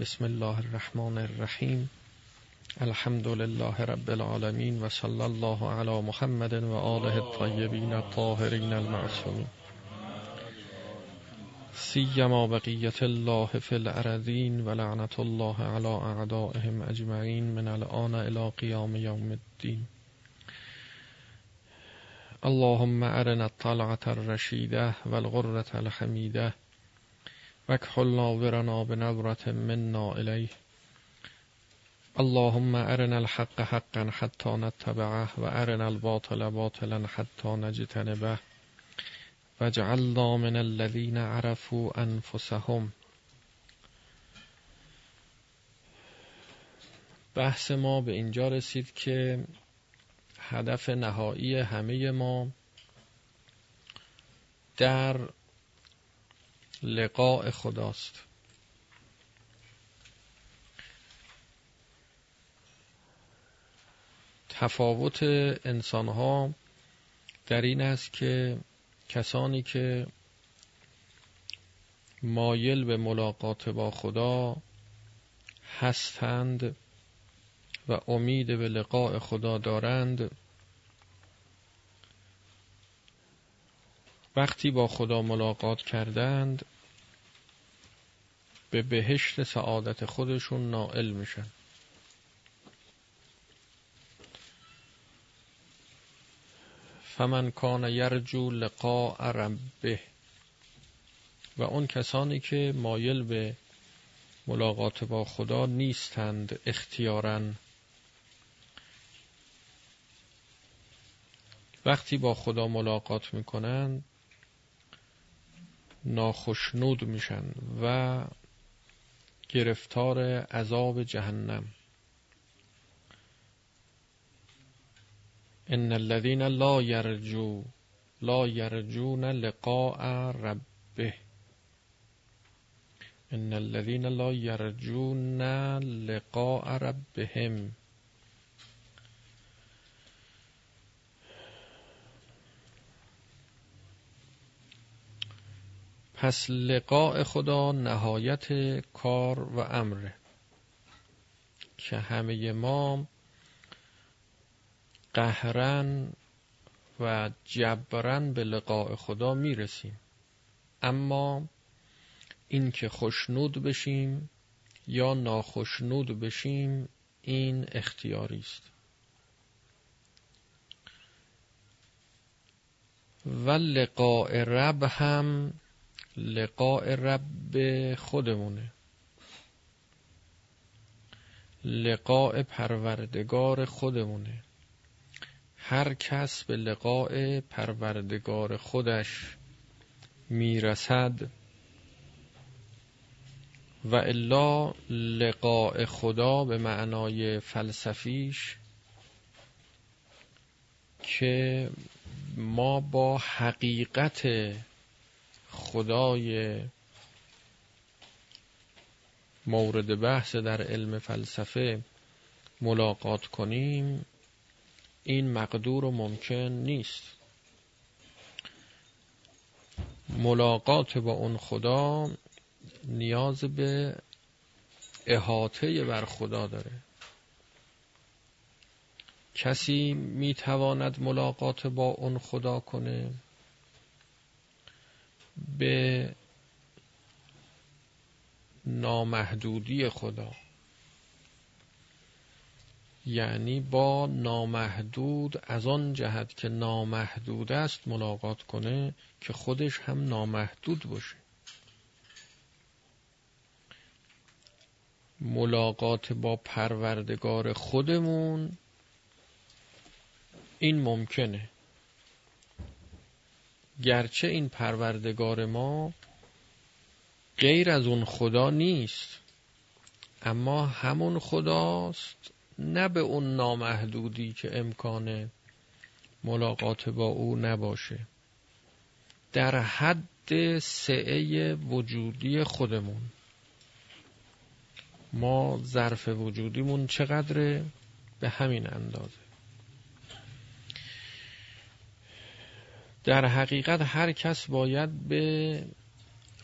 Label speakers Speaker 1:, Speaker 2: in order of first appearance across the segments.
Speaker 1: بسم الله الرحمن الرحیم. الحمد لله رب العالمین و صلی الله علی محمد و آله الطیبین الطاهرین المعصومین. سیما بقیت الله فی الارضین و لعنت الله علی اعدائهم اجمعین من الان الى قیام یوم الدین. اللهم ارنا الطلعة الرشیده والغرة الحمیده وکحل ناظرنا بنظرة منا الیه اللهم ارنا الحق حقا حتى نتبعه و ارنا الباطل باطلا حتى نجتنبه واجعلنا من الذين عرفوا انفسهم بحث ما به اینجا رسید که هدف نهایی همه ما در لقاء خداست. تفاوت انسان ها در این است که کسانی که مایل به ملاقات با خدا هستند و امید به لقاء خدا دارند وقتی با خدا ملاقات کردند به بهشت سعادت خودشون نائل میشن. فمن کان یرجو لقاء ربه. و اون کسانی که مایل به ملاقات با خدا نیستند اختیارا. وقتی با خدا ملاقات می‌کنند ناخشنود میشن و گرفتار عذاب جهنم. ان الذين لا يرجو لا يرجون لقاء ربه. ان الذين لا يرجون لقاء ربهم. پس لقاء خدا نهایت کار و امره. که همه ما قهرن و جبرن به لقاء خدا می‌رسیم. اما اینکه خوشنود بشیم یا ناخشنود بشیم این اختیاری است. و لقاء رب هم لقاء رب خودمونه. لقاء پروردگار خودمونه. هر کس به لقاء پروردگار خودش می‌رسد و الا لقاء خدا به معنای فلسفیش که ما با حقیقت خدای مورد بحث در علم فلسفه ملاقات کنیم این مقدور و ممکن نیست. ملاقات با اون خدا نیاز به احاطه بر خدا داره. کسی می‌تواند ملاقات با اون خدا کنه؟ به نامحدودی خدا. یعنی با نامحدود از آن جهت که نامحدود است ملاقات کنه که خودش هم نامحدود باشه. ملاقات با پروردگار خودمون این ممکنه. گرچه این پروردگار ما غیر از اون خدا نیست اما همون خداست نه به اون نامحدودی که امکان ملاقات با او نباشه. در حد سعه وجودی خودمون. ما ظرف وجودیمون چقدره؟ به همین اندازه. در حقیقت هر کس باید به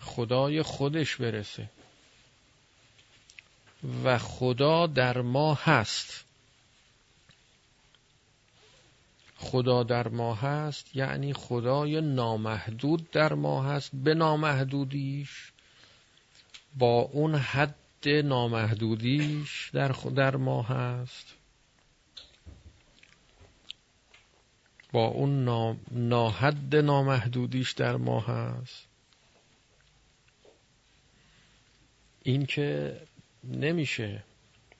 Speaker 1: خدای خودش برسه. و خدا در ما هست. خدا در ما هست یعنی خدای نامحدود در ما هست. به نامحدودیش با اون حد نامحدودیش در, در ما هست. با اون ناحد نامحدودیش در ما هست این که نمیشه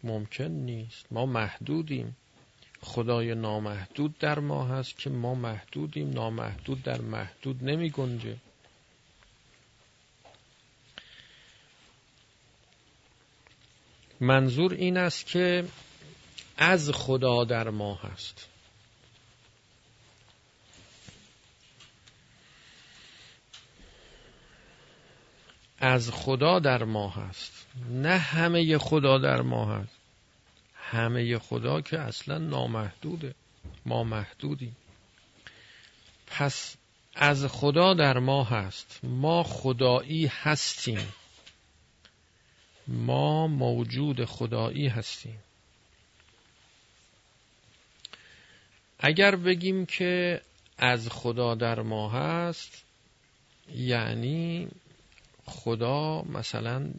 Speaker 1: ممکن نیست. ما محدودیم. خدای نامحدود در ما هست که ما محدودیم. نامحدود در محدود نمی گنجه. منظور این است که از خدا در ما هست از خدا در ما هست. نه همه خدا در ما هست. همه خدا که اصلا نامحدوده. ما محدودیم. پس از خدا در ما هست. ما خدایی هستیم. ما موجود خدایی هستیم. اگر بگیم که از خدا در ما هست یعنی خدا مثلا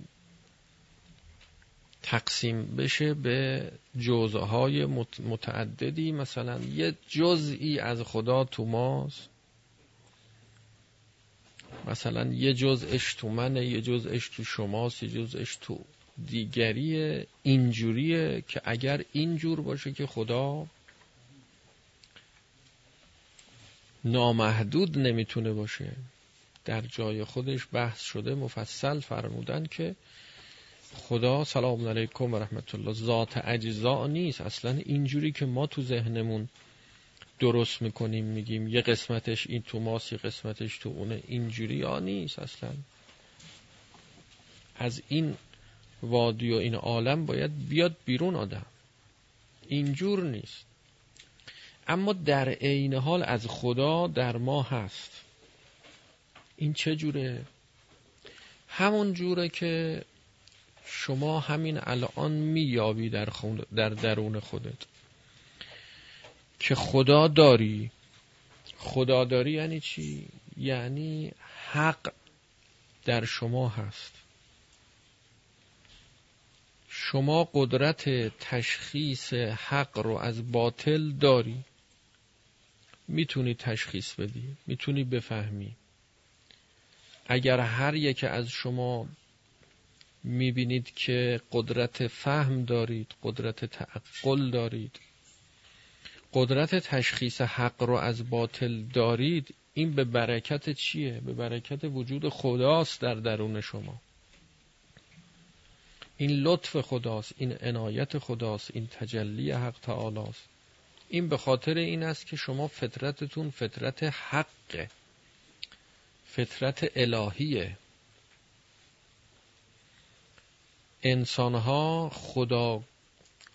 Speaker 1: تقسیم بشه به جزءهای متعددی مثلا یه جزئی از خدا تو ماست. مثلا یه جزءش تو منه یه جزءش تو شماست یه جزءش تو دیگریه. اینجوریه که اگر اینجور باشه که خدا نامحدود نمی‌تونه باشه. در جای خودش بحث شده مفصل فرمودن که خدا سلام علیکم و رحمت الله ذات اجزا نیست. اصلا اینجوری که ما تو ذهنمون درست می‌کنیم میگیم یه قسمتش این تو ماست یه قسمتش تو اونه اینجوری ها نیست اصلا. از این وادی و این عالم باید بیاد بیرون آدم. اینجور نیست. اما در عین حال از خدا در ما هست. این چه جوره؟ همون جوره که شما همین الان میابی در, در درون خودت. که خدا داری. خدا داری یعنی چی؟ یعنی حق در شما هست. شما قدرت تشخیص حق رو از باطل داری. می‌تونی تشخیص بدی. می‌تونی بفهمی. اگر هر یک از شما می‌بینید که قدرت فهم دارید قدرت تعقل دارید قدرت تشخیص حق رو از باطل دارید این به برکت چیه؟ به برکت وجود خداست در درون شما. این لطف خداست این عنایت خداست این تجلی حق تعالی است این به خاطر این است که شما فطرتتون فطرت حقه. فطرت الهیه. انسانها خدا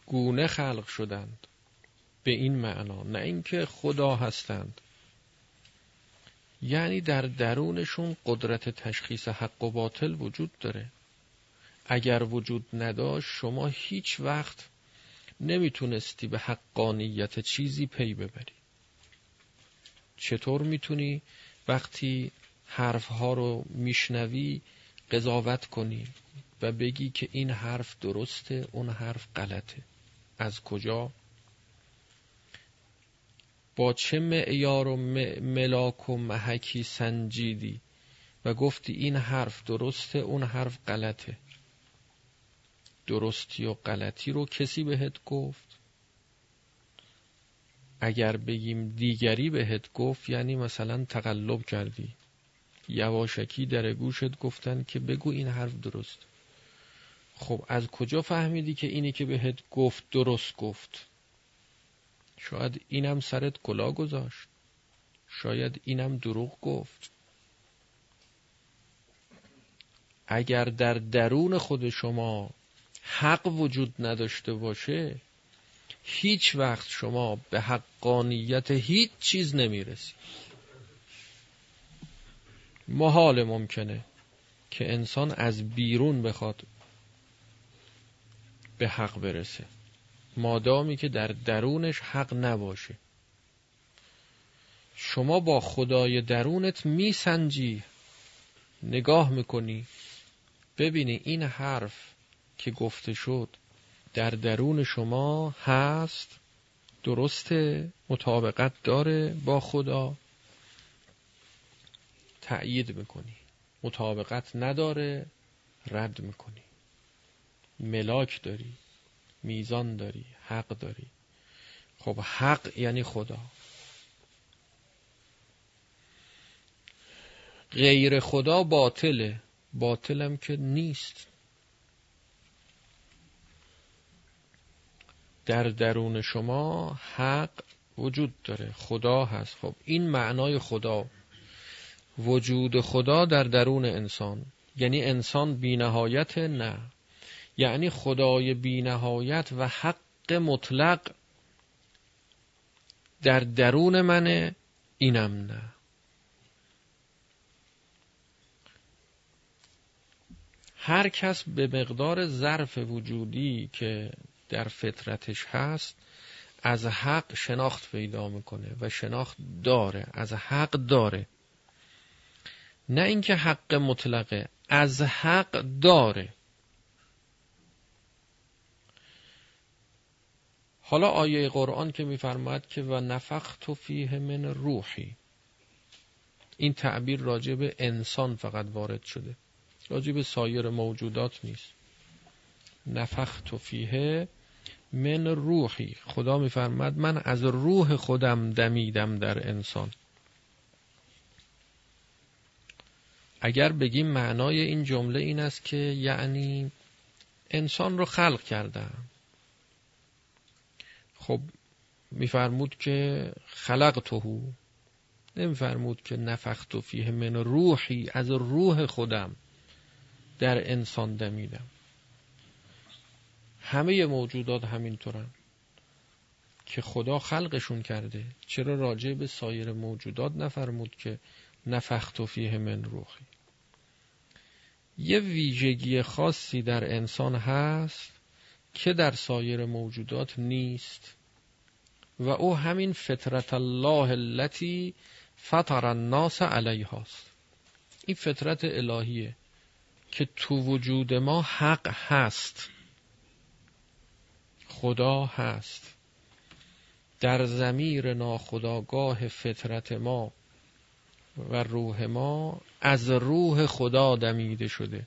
Speaker 1: گونه خلق شدند به این معنا نه اینکه خدا هستند. یعنی در درونشون قدرت تشخیص حق و باطل وجود داره. اگر وجود نداشت شما هیچ وقت نمی‌تونستی به حقانیت چیزی پی ببری. چطور می‌تونی وقتی حرفها رو میشنوی قضاوت کنی و بگی که این حرف درسته اون حرف غلطه. از کجا؟ با چه معیار و ملاک و محکی سنجیدی و گفتی این حرف درسته اون حرف غلطه. درستی و غلطی رو کسی بهت گفت؟ اگر بگیم دیگری بهت گفت یعنی مثلا تقلب کردی. یواشکی در گوشت گفتن که بگو این حرف درست. خب از کجا فهمیدی که اینی که بهت گفت درست گفت؟ شاید اینم سرت کلا گذاشت. شاید اینم دروغ گفت. اگر در درون خود شما حق وجود نداشته باشه هیچ وقت شما به حقانیت هیچ چیز نمی‌رسی. محال ممکنه که انسان از بیرون بخواد به حق برسه. مادامی که در درونش حق نباشه. شما با خدای درونت میسنجی. نگاه می‌کنی. ببینی این حرف که گفته شد در درون شما هست درسته مطابقت داره با خدا. تأیید می‌کنی. مطابقت نداره رد می‌کنی. ملاک داری میزان داری حق داری. خب حق یعنی خدا. غیر خدا باطله. باطلم که نیست. در درون شما حق وجود داره. خدا هست. خب این معنای خدا. وجود خدا در درون انسان. یعنی انسان بینهایت نه. یعنی خدای بینهایت و حق مطلق در درون منه اینم نه. هر کس به مقدار ظرف وجودی که در فطرتش هست از حق شناخت پیدا می‌کنه و شناخت داره از حق داره. نه اینکه حق مطلقه از حق داره. حالا آیه قرآن که میفرماید که و نفخت فیه من روحی این تعبیر راجع به انسان فقط وارد شده. راجع به سایر موجودات نیست. نفخت فیه من روحی. خدا میفرماد من از روح خودم دمیدم در انسان. اگر بگیم معنای این جمله این است که یعنی انسان رو خلق کردم. خب میفرمود که خلق توهو نمیفرمود که نفخت فیه من روحی از روح خودم در انسان دمیدم. همه موجودات همینطورن که خدا خلقشون کرده. چرا راجع به سایر موجودات نفرمود که نفخت فیه من روحی؟ یه ویژگی خاصی در انسان هست که در سایر موجودات نیست و او همین فطرت الله التي فطر الناس علیهاست. این فطرت الهیه که تو وجود ما حق هست. خدا هست. در زمیر ناخداگاه فطرت ما و روح ما از روح خدا دمیده شده.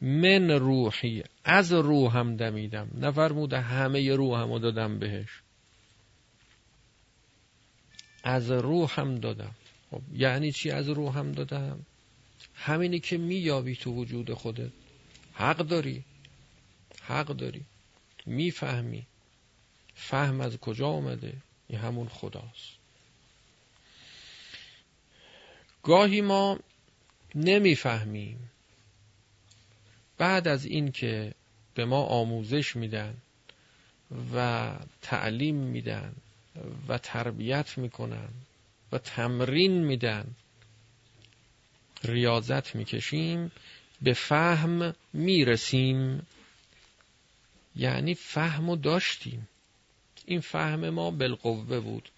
Speaker 1: من روحی از روحم دمیدم. نفرموده همه روحمو دادم بهش. از روحم دادم. خب یعنی چی از روحم دادم؟ همینی که مییابی تو وجود خودت. حق داری. حق داری. می‌فهمی. فهم از کجا آمده این همون خداست. گاهی ما نمی‌فهمیم. بعد از این که به ما آموزش میدن و تعلیم میدن و تربیت می‌کنن و تمرین میدن ریاضت می‌کشیم به فهم می‌رسیم. یعنی فهم داشتیم. این فهم ما بالقوه بود.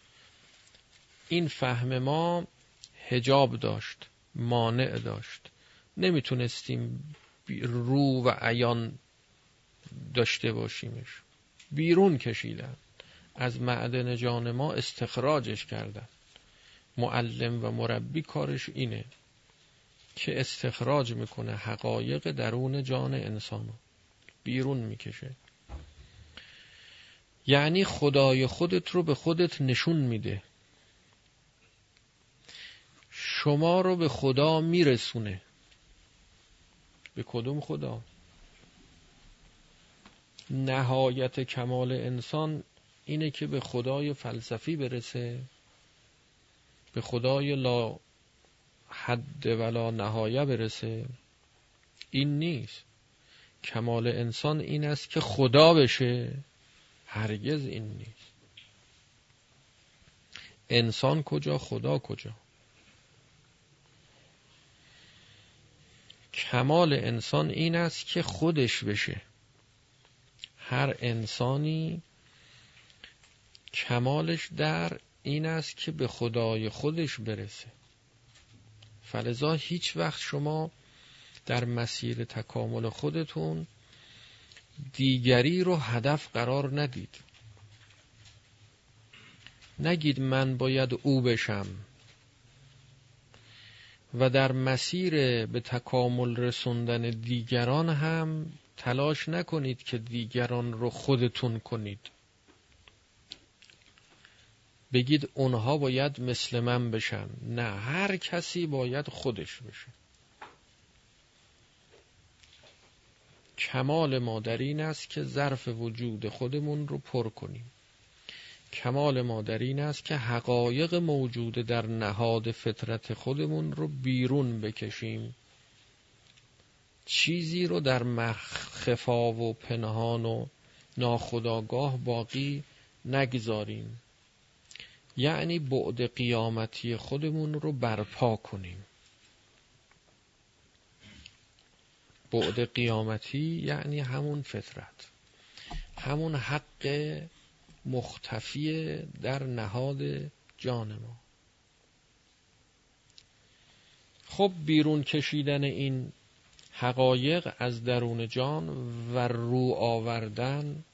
Speaker 1: این فهم ما هجاب داشت مانع داشت. نمی‌تونستیم رو و عیان داشته باشیمش. بیرون کشیدن. از معدن جان ما استخراجش کردن. معلم و مربی کارش اینه که استخراج می‌کنه حقایق درون جان انسانو بیرون می‌کشه. یعنی خدای خودت رو به خودت نشون میده. شما رو به خدا میرسونه. به کدوم خدا؟ نهایت کمال انسان اینه که به خدای فلسفی برسه به خدای لا حد ولا نهایه برسه. این نیست. کمال انسان این است که خدا بشه. هرگز این نیست. انسان کجا خدا کجا؟ کمال انسان این است که خودش بشه. هر انسانی کمالش در این است که به خدای خودش برسه. فلذا هیچ وقت شما در مسیر تکامل خودتون دیگری رو هدف قرار ندید. نگید من باید او بشم. و در مسیر به تکامل رسوندن دیگران هم تلاش نکنید که دیگران رو خودتون کنید. بگید اونها باید مثل من بشن. نه هر کسی باید خودش بشه. کمال ما در این است که ظرف وجود خودمون رو پر کنیم. کمال ما در این است که حقایق موجود در نهاد فطرت خودمون رو بیرون بکشیم. چیزی رو در مخفا و پنهان و ناخداگاه باقی نگذاریم. یعنی بعد قیامتی خودمون رو برپا کنیم. بعد قیامتی یعنی همون فطرت. همون حق مختفی در نهاد جان ما. خب بیرون کشیدن این حقایق از درون جان و رو آوردن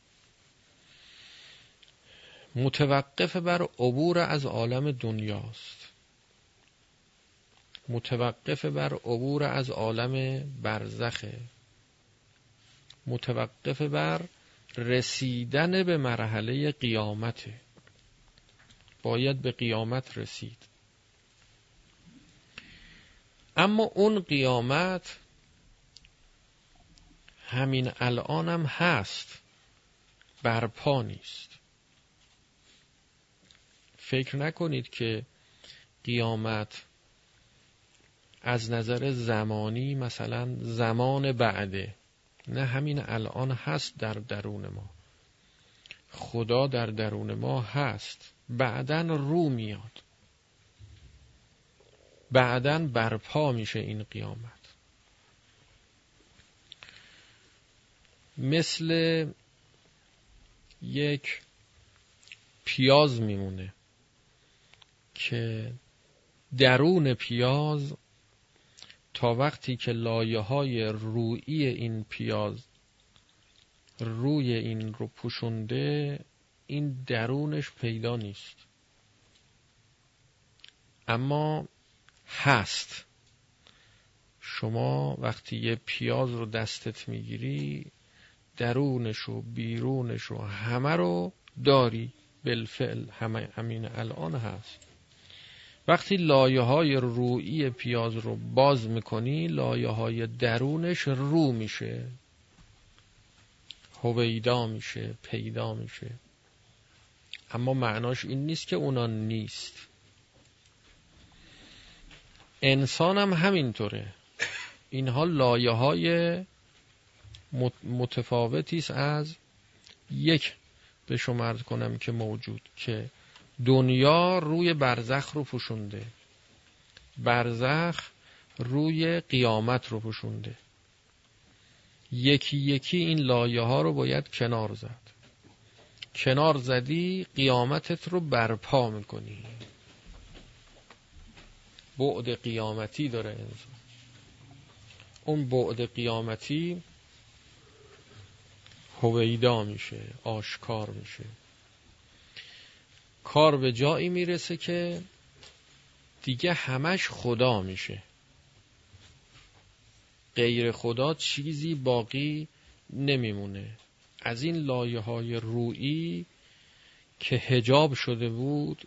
Speaker 1: متوقف بر عبور از عالم دنیاست. متوقف بر عبور از عالم برزخه. متوقف بر رسیدن به مرحله قیامته باید به قیامت رسید. اما اون قیامت همین الانم هست. برپا نیست. فکر نکنید که قیامت از نظر زمانی مثلا زمان بعده. نه همین الان هست در درون ما. خدا در درون ما هست. بعدا رو میاد. بعدا برپا میشه این قیامت. مثل یک پیاز میمونه که درون پیاز تا وقتی که لایه های روئی این پیاز روی این رو پوشونده این درونش پیدا نیست. اما هست. شما وقتی یه پیاز رو دستت می‌گیری درونش و بیرونش و همه رو داری. بالفعل همه همین الان هست. وقتی لایه های روئی پیاز رو باز می‌کنی لایه های درونش رو میشه. هویدا میشه پیدا میشه. اما معناش این نیست که اونا نیست. انسان هم همینطوره. اینها لایه های متفاوتی است از یک به شما کنم که موجود که دنیا روی برزخ رو پوشونده. برزخ روی قیامت رو پوشونده. یکی یکی این لایه ها رو باید کنار زد. کنار زدی قیامتت رو برپا می‌کنی. بعد قیامتی داره انسان اون بعد قیامتی هویدا میشه آشکار میشه. کار به جایی می‌رسه که دیگه همش خدا میشه. غیر خدا چیزی باقی نمیمونه. از این لایه های روئی که هجاب شده بود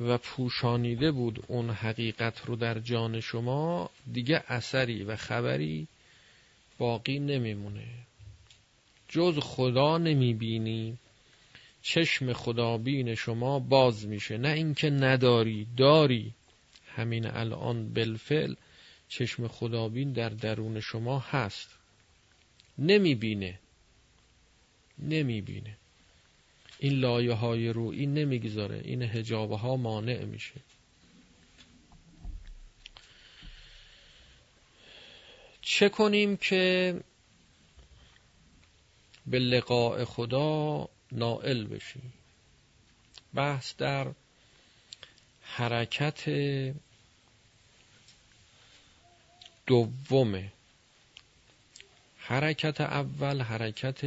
Speaker 1: و پوشانیده بود اون حقیقت رو در جان شما دیگه اثری و خبری باقی نمیمونه. جز خدا نمی‌بینی. چشم خدابین شما باز میشه. نه اینکه نداری داری. همین الان بالفعل چشم خدابین در درون شما هست. نمی‌بینه. نمی‌بینه. این لایه های روی نمی‌گذاره. این هجابه ها مانع میشه. چه کنیم که به لقاء خدا نائل بشیم. بحث در حرکت دومه حرکت اول حرکت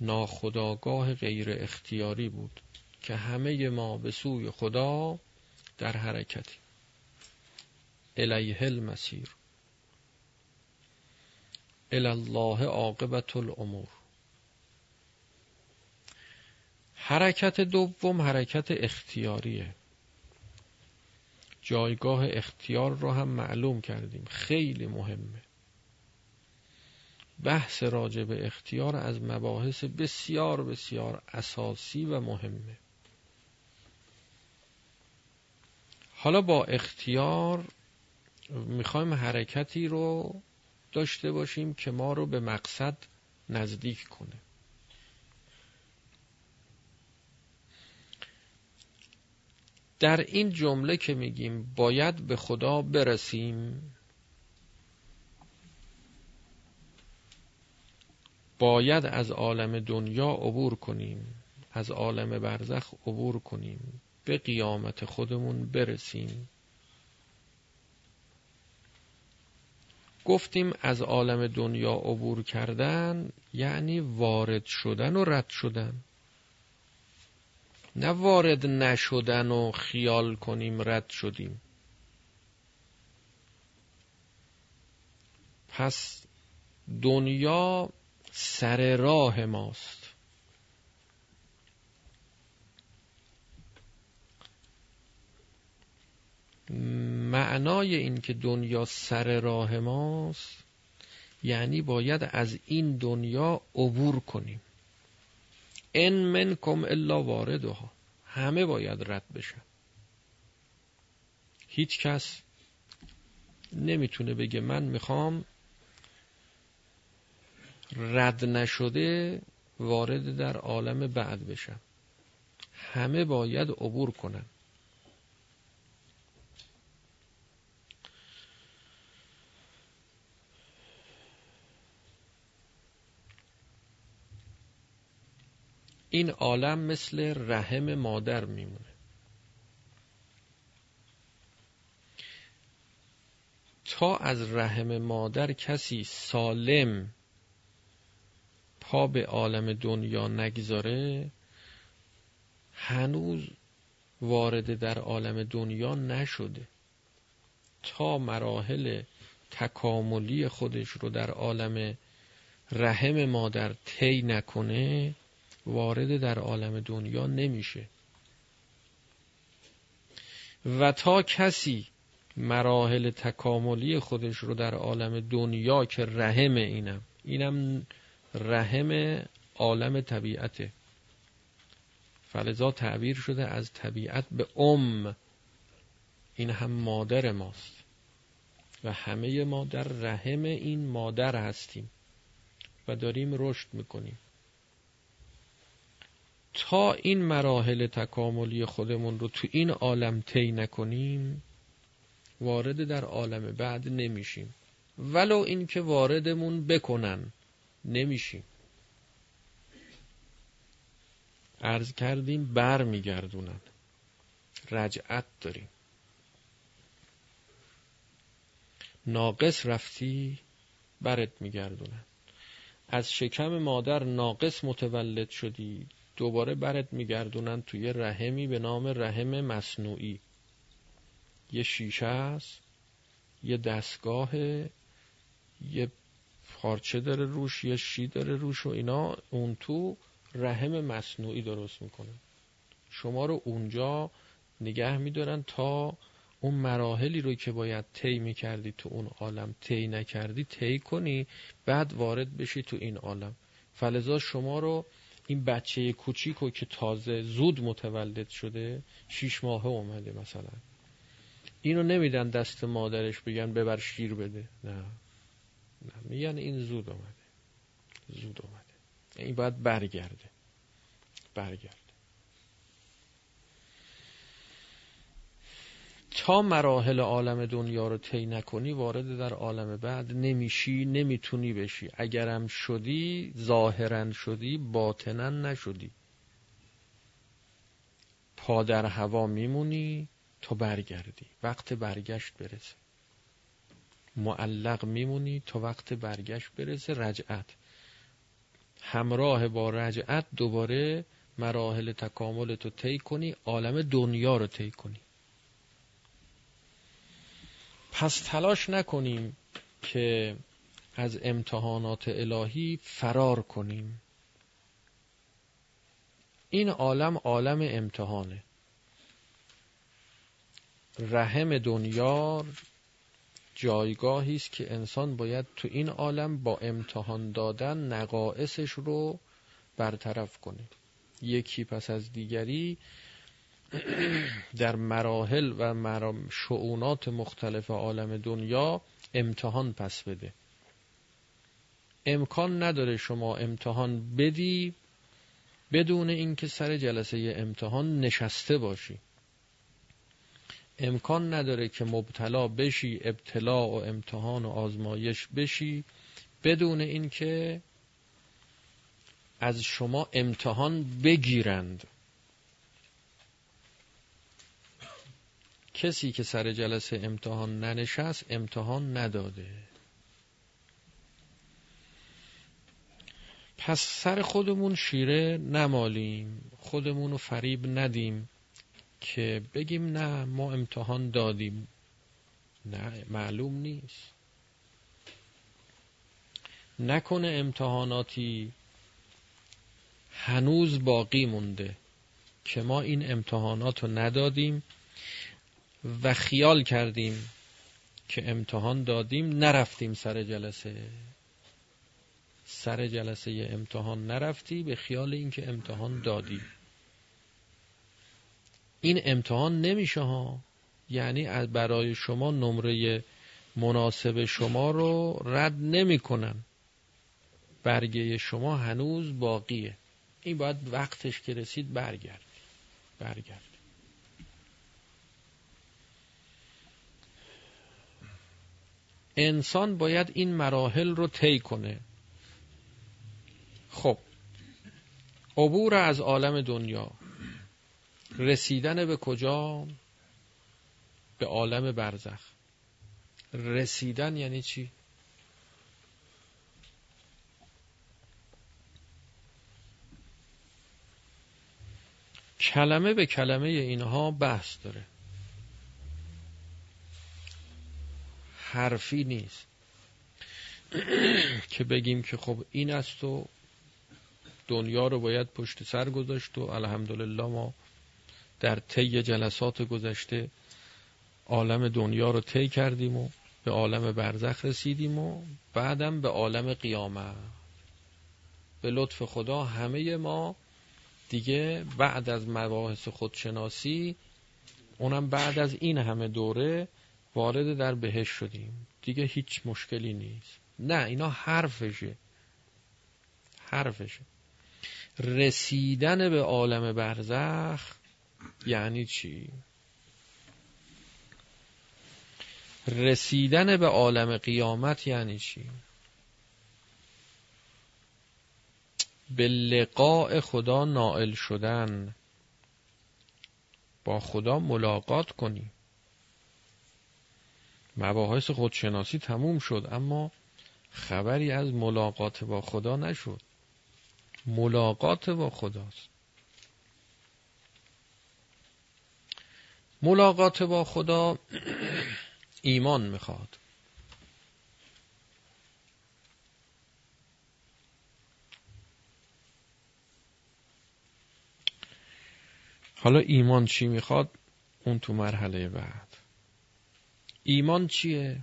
Speaker 1: ناخداگاه غیر اختیاری بود که همه ما به سوی خدا در حرکتی الیه المسیر. الله عاقبت الامور. حرکت دوم حرکت اختیاریه. جایگاه اختیار رو هم معلوم کردیم. خیلی مهمه. بحث راجع به اختیار از مباحث بسیار بسیار اساسی و مهمه. حالا با اختیار می‌خوایم حرکتی رو داشته باشیم که ما رو به مقصد نزدیک کنه. در این جمله که میگیم باید به خدا برسیم. باید از عالم دنیا عبور کنیم از عالم برزخ عبور کنیم به قیامت خودمون برسیم. گفتیم از عالم دنیا عبور کردن یعنی وارد شدن و رد شدن. نه وارد نشدن و خیال کنیم رد شدیم. پس دنیا سر راه ماست. معنای این که دنیا سر راه ماست یعنی باید از این دنیا عبور کنیم. ان منکم الا واردها. همه باید رد بشن هیچ کس نمی‌تونه بگه من می‌خوام رد نشده وارد در عالم بعد بشم. همه باید عبور کنن. این عالم مثل رحم مادر میمونه. تا از رحم مادر کسی سالم پا به عالم دنیا نگذاره هنوز وارد در عالم دنیا نشده. تا مراحل تکاملی خودش رو در عالم رحم مادر طی نکنه وارد در عالم دنیا نمیشه. و تا کسی مراحل تکاملی خودش رو در عالم دنیا که رحم اینم اینم رحم عالم طبیعته. فلذا تعبیر شده از طبیعت به ام. این هم مادر ماست. و همه ما در رحم این مادر هستیم و داریم رشد می‌کنیم. تا این مراحل تکاملی خودمون رو تو این عالم طی نکنیم وارد در عالم بعد نمیشیم. ولو اینکه واردمون بکنن نمیشیم. عرض کردیم بر میگردونن رجعت داریم. ناقص رفتی برت میگردونن. از شکم مادر ناقص متولد شدی. دوباره برت میگردونن توی رحمی به نام رحم مصنوعی. یه شیشه است یه دستگاه یه پارچه داره روش یه شی داره روش و اینا. اون تو رحم مصنوعی درست می‌کنه. شما رو اونجا نگه میدارن تا اون مراحلی رو که باید طی می‌کردی تو اون عالم طی نکردی طی کنی بعد وارد بشی تو این عالم. فلزا شما رو این بچه کوچیک که تازه زود متولد شده شیش ماهه اومده مثلا. اینو نمیدن دست مادرش بگن ببر شیر بده. نه. نه میگن این زود اومده. زود اومده. این باید برگرده. برگرده. تا مراحل عالم دنیا رو طی نکنی وارد در عالم بعد نمیشی نمی‌تونی بشی. اگرم شدی ظاهرا شدی باطنا نشدی. پا در هوا میمونی تا برگردی. وقت برگشت برسه. معلق میمونی تا وقت برگشت برسه. رجعت. همراه با رجعت دوباره مراحل تکامل تو طی کنی عالم دنیا رو طی کنی. پس تلاش نکنیم که از امتحانات الهی فرار کنیم. این عالم عالم امتحانه. رحم دنیا جایگاهی است که انسان باید تو این عالم با امتحان دادن نقائصش رو برطرف کنه. یکی پس از دیگری در مراحل و شعونات مختلف عالم دنیا امتحان پس بده. امکان نداره شما امتحان بدی بدون اینکه سر جلسه امتحان نشسته باشی. امکان نداره که مبتلا بشی ابتلا و امتحان و آزمایش بشی بدون اینکه از شما امتحان بگیرند. کسی که سر جلسه امتحان ننشست امتحان نداده. پس سر خودمون شیره نمالیم خودمون رو فریب ندیم که بگیم نه ما امتحان دادیم. نه معلوم نیست. نکنه امتحاناتی هنوز باقی مونده که ما این امتحانات رو ندادیم. و خیال کردیم که امتحان دادیم نرفتیم سر جلسه. سر جلسه امتحان نرفتی به خیال اینکه امتحان دادی. این امتحان نمیشه ها. یعنی برای شما نمره مناسب شما رو رد نمی‌کنن. برگه شما هنوز باقیه. این باید وقتش که رسید برگرد. برگرد. انسان باید این مراحل رو طی کنه. خب. عبور از عالم دنیا. رسیدن به کجا؟ به عالم برزخ. رسیدن یعنی چی؟ کلمه به کلمه اینها بحث داره. حرفی نیست. که بگیم که خب این است و دنیا رو باید پشت سر گذاشت و الحمدلله ما در طی جلسات گذشته عالم دنیا رو طی کردیم و به عالم برزخ رسیدیم و بعدم به عالم قیامت. به لطف خدا همه ما دیگه بعد از مباحث خودشناسی اونم بعد از این همه دوره وارد در بهش شدیم. دیگه هیچ مشکلی نیست. نه اینا حرفشه. حرفشه. رسیدن به عالم برزخ یعنی چی؟ رسیدن به عالم قیامت یعنی چی؟ به لقاء خدا نائل شدن. با خدا ملاقات کنی مباحث خودشناسی تموم شد اما خبری از ملاقات با خدا نشد. ملاقات با خداست. ملاقات با خدا ایمان می‌خواد. حالا ایمان چی می‌خواد؟ اون تو مرحله بعد. ایمان چیه؟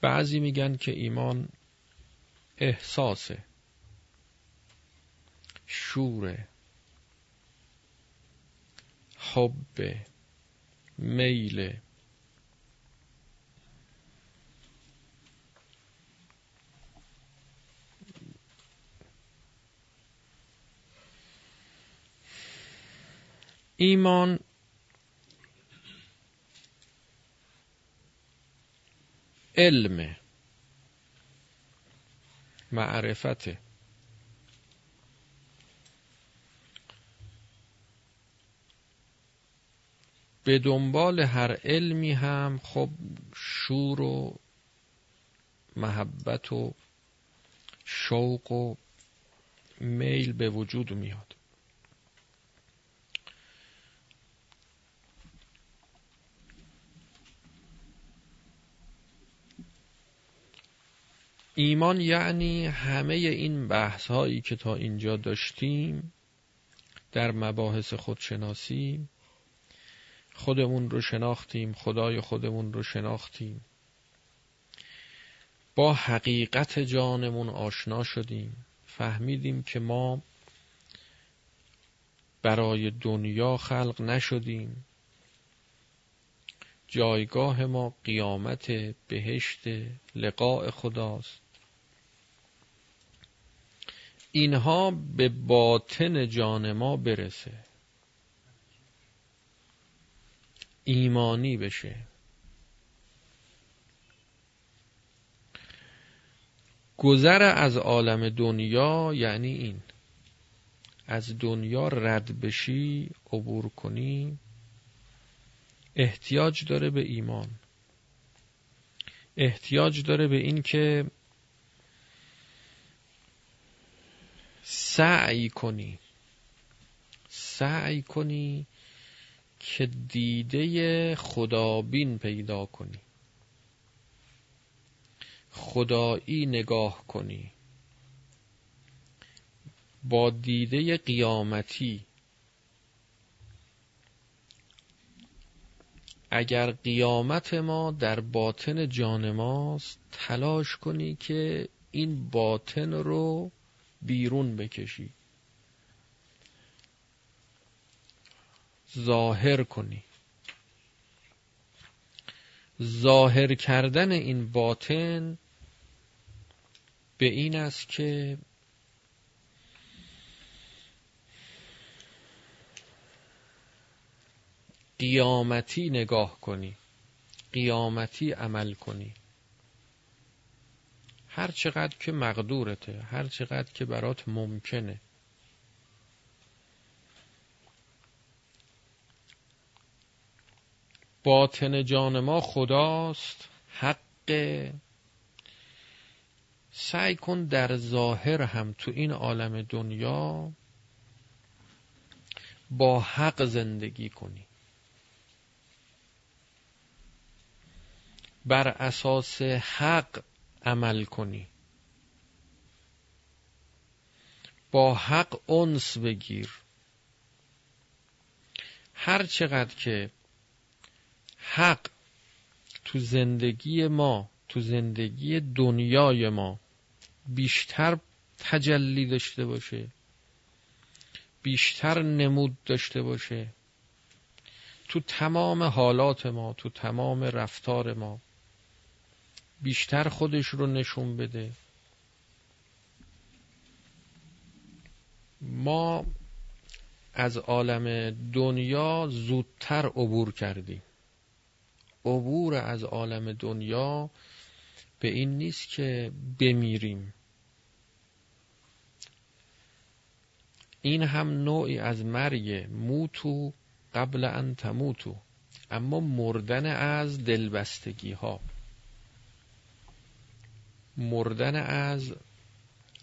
Speaker 1: بعضی میگن که ایمان احساسه. شوره. حب میل ایمان علم. معرفت. به دنبال هر علمی هم خب شور و محبت و شوق و میل به وجود میاد. ایمان یعنی همه این بحث هایی که تا اینجا داشتیم در مباحث خودشناسی خودمون رو شناختیم خدای خودمون رو شناختیم. با حقیقت جانمون آشنا شدیم. فهمیدیم که ما برای دنیا خلق نشدیم. جایگاه ما قیامت بهشت لقاء خداست. اینها به باطن جان ما برسه. ایمانی بشه. گذر از عالم دنیا یعنی این. از دنیا رد بشی عبور کنی. احتیاج داره به ایمان. احتیاج داره به این که سعی کنی. سعی کنی که دیده خدابین پیدا کنی. خدایی نگاه کنی. با دیده قیامتی. اگر قیامت ما در باطن جان ماست تلاش کنی که این باطن رو بیرون بکشی. ظاهر کنی. ظاهر کردن این باطن به این است که قیامتی نگاه کنی. قیامتی عمل کنی. هر چقدر که مقدورته هر چقدر که برات ممکنه. باطن جان ما خداست حق سعی کن در ظاهر هم تو این عالم دنیا با حق زندگی کنی. بر اساس حق عمل کنی. با حق انس بگیر. هر چقدر که حق تو زندگی ما تو زندگی دنیای ما بیشتر تجلی داشته باشه بیشتر نمود داشته باشه تو تمام حالات ما تو تمام رفتار ما بیشتر خودش رو نشون بده. ما از عالم دنیا زودتر عبور کردیم. عبور از عالم دنیا به این نیست که بمیریم. این هم نوعی از مرگ موتو قبل ان تموتو اما مردن از دلبستگی ها مردن از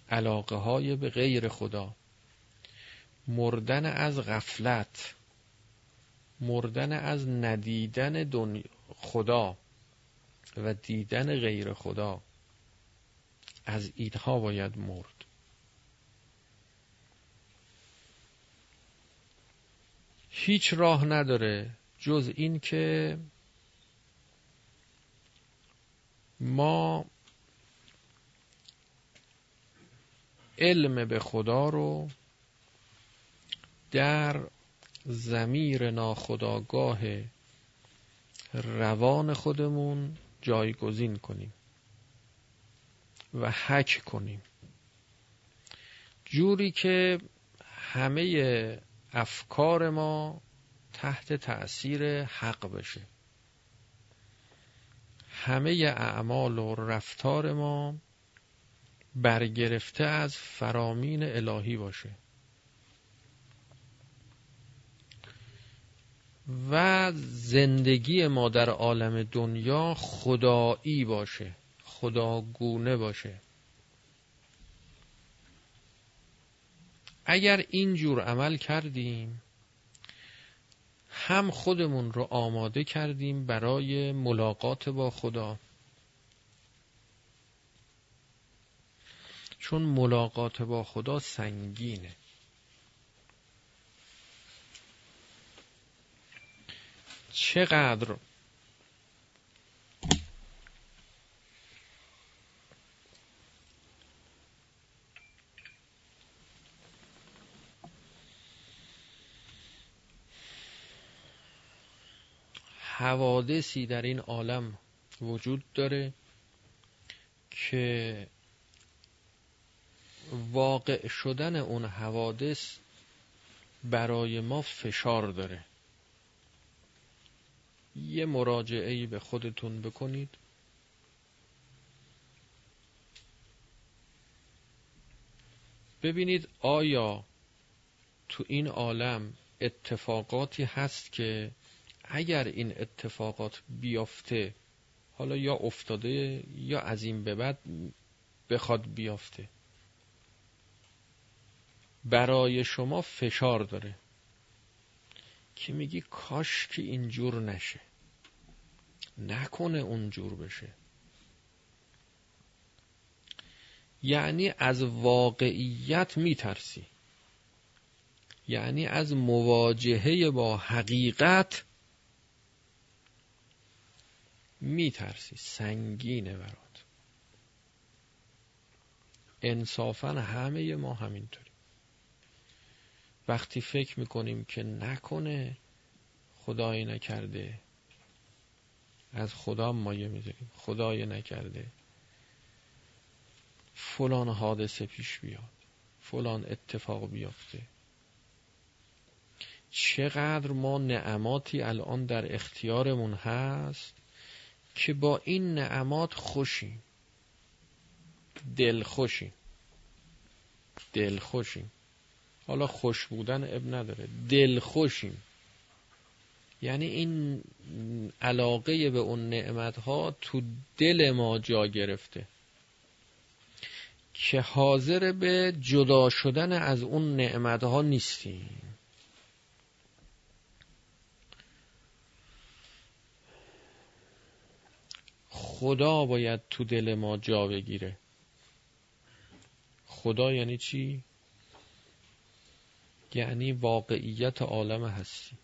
Speaker 1: علاقه های به غیر خدا. مردن از غفلت. مردن از ندیدن دنیا خدا و دیدن غیر خدا. از اینها باید مرد. هیچ راه نداره جز این که ما علم به خدا رو در زمیر ناخداگاه روان خودمون جایگزین کنیم و حک کنیم. جوری که همه افکار ما تحت تأثیر حق بشه. همه اعمال و رفتار ما برگرفته از فرامین الهی باشه. و زندگی ما در عالم دنیا خدایی باشه خداگونه باشه. اگر اینجور عمل کردیم هم خودمون رو آماده کردیم برای ملاقات با خدا. چون ملاقات با خدا سنگینه. چقدر حوادثی در این عالم وجود داره که واقع شدن اون حوادث برای ما فشار داره. یه مراجعه به خودتون بکنید. ببینید آیا تو این عالم اتفاقاتی هست که اگر این اتفاقات بیافته حالا یا افتاده یا از این به بعد بخواد بیافته. برای شما فشار داره. که میگی کاش که اینجور نشه. نکنه اونجور بشه. یعنی از واقعیت میترسی. یعنی از مواجهه با حقیقت میترسی. سنگینه برات. انصافا همه ما همینطوری وقتی فکر می‌کنیم که نکنه خدایی نکرده. از خدا مایه می‌ذاریم. خدای نکرده. فلان حادثه پیش بیاد. فلان اتفاق بیافته چقدر ما نعماتی الان در اختیارمون هست که با این نعمات خوشیم. دل خوشیم دل خوشیم حالا خوش بودن اب نداره. دل خوشیم یعنی این علاقه به اون نعمت ها تو دل ما جا گرفته. که حاضر به جدا شدن از اون نعمت ها نیستیم. خدا باید تو دل ما جا بگیره. خدا یعنی چی؟ یعنی واقعیت عالم هستی.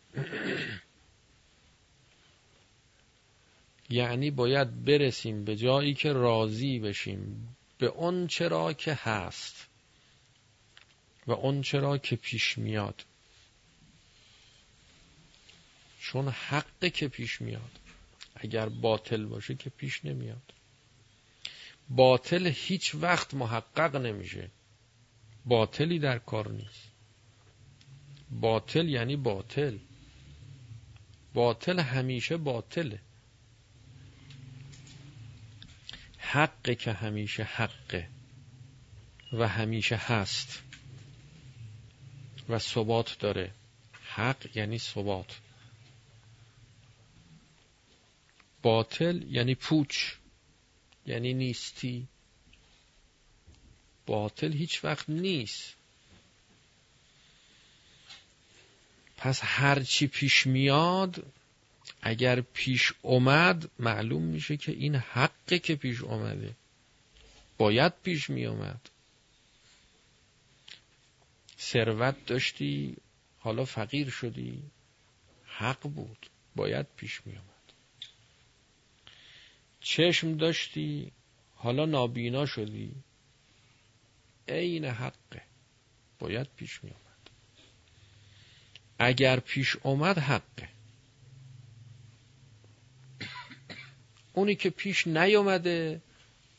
Speaker 1: یعنی باید برسیم به جایی که راضی بشیم به اون چرا که هست و اون چرا که پیش میاد. چون حقه که پیش میاد اگر باطل باشه که پیش نمیاد. باطل هیچ وقت محقق نمیشه. باطلی در کار نیست. باطل یعنی باطل. باطل همیشه باطله. حق که همیشه حقه و همیشه هست و ثبات داره. حق یعنی ثبات. باطل یعنی پوچ یعنی نیستی. باطل هیچ وقت نیست. پس هرچی پیش میاد اگر پیش اومد معلوم میشه که این حقه که پیش اومده. باید پیش می اومد ثروت داشتی حالا فقیر شدی حق بود. باید پیش می اومد چشم داشتی حالا نابینا شدی. عین حقه. باید پیش می اومد اگر پیش اومد حقه اونی که پیش نیومده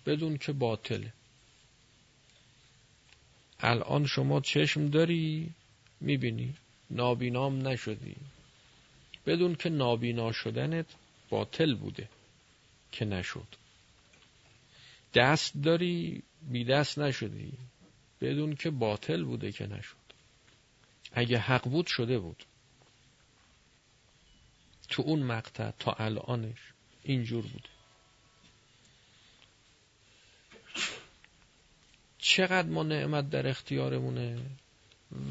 Speaker 1: بدون که باطله. الان شما چشم داری می‌بینی. نابینام نشدی. بدون که نابینا شدنت باطل بوده که نشد. دست داری بی دست نشدی. بدون که باطل بوده که نشد. اگه حق بود شده بود. تو اون مقطع تا الانش اینجور بوده چقدر ما نعمت در اختیارمونه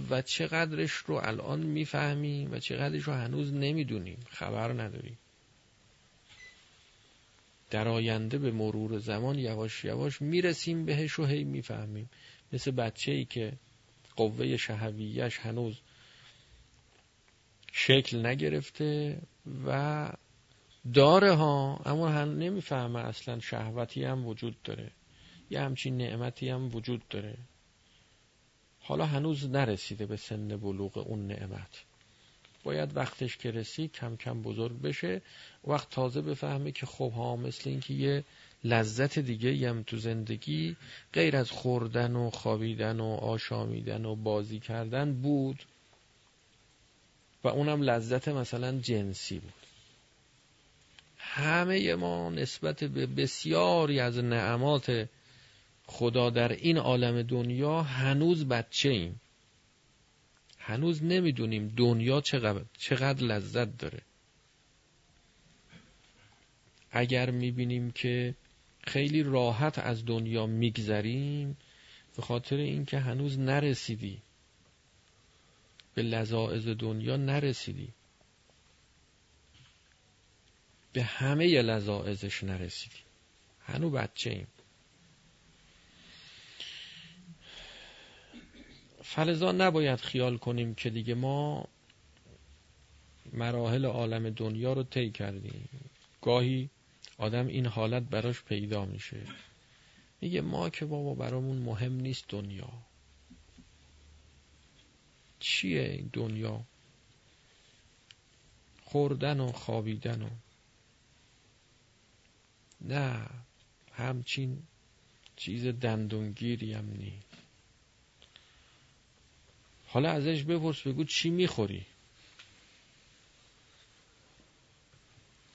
Speaker 1: و چقدرش رو الان می‌فهمیم و چقدرش رو هنوز نمی‌دونیم. خبر نداریم. در آینده به مرور زمان یواش یواش می‌رسیم بهش و هی می‌فهمیم. مثل بچه ای که قوه شهویش هنوز شکل نگرفته و داره ها اما هم نمی‌فهمه اصلا شهوتی هم وجود داره. یه همچین نعمتی هم وجود داره. حالا هنوز نرسیده به سن بلوغ اون نعمت. باید وقتش که رسید کم کم بزرگ بشه. وقت تازه بفهمه که خب ها مثل اینکه یه لذت دیگه هم تو زندگی غیر از خوردن و خوابیدن و آشامیدن و بازی کردن بود و اونم لذت مثلا جنسی بود. همه ما نسبت به بسیاری از نعمات خدا در این عالم دنیا هنوز بچه ایم. هنوز نمی‌دونیم دنیا چقدر, چقدر لذت داره. اگر می‌بینیم که خیلی راحت از دنیا میگذریم به خاطر اینکه هنوز نرسیدی. به لذاعز دنیا نرسیدی. به همه لذاعزش نرسیدی. هنو بچه ایم فلزا نباید خیال کنیم که دیگه ما مراحل عالم دنیا رو طی کردیم. گاهی آدم این حالت براش پیدا میشه. میگه ما که بابا برامون مهم نیست دنیا. چیه این دنیا؟ خوردن و خوابیدن و نه همچین چیز دندونگیری هم نیست. حالا ازش بپرس بگو چی می‌خوری؟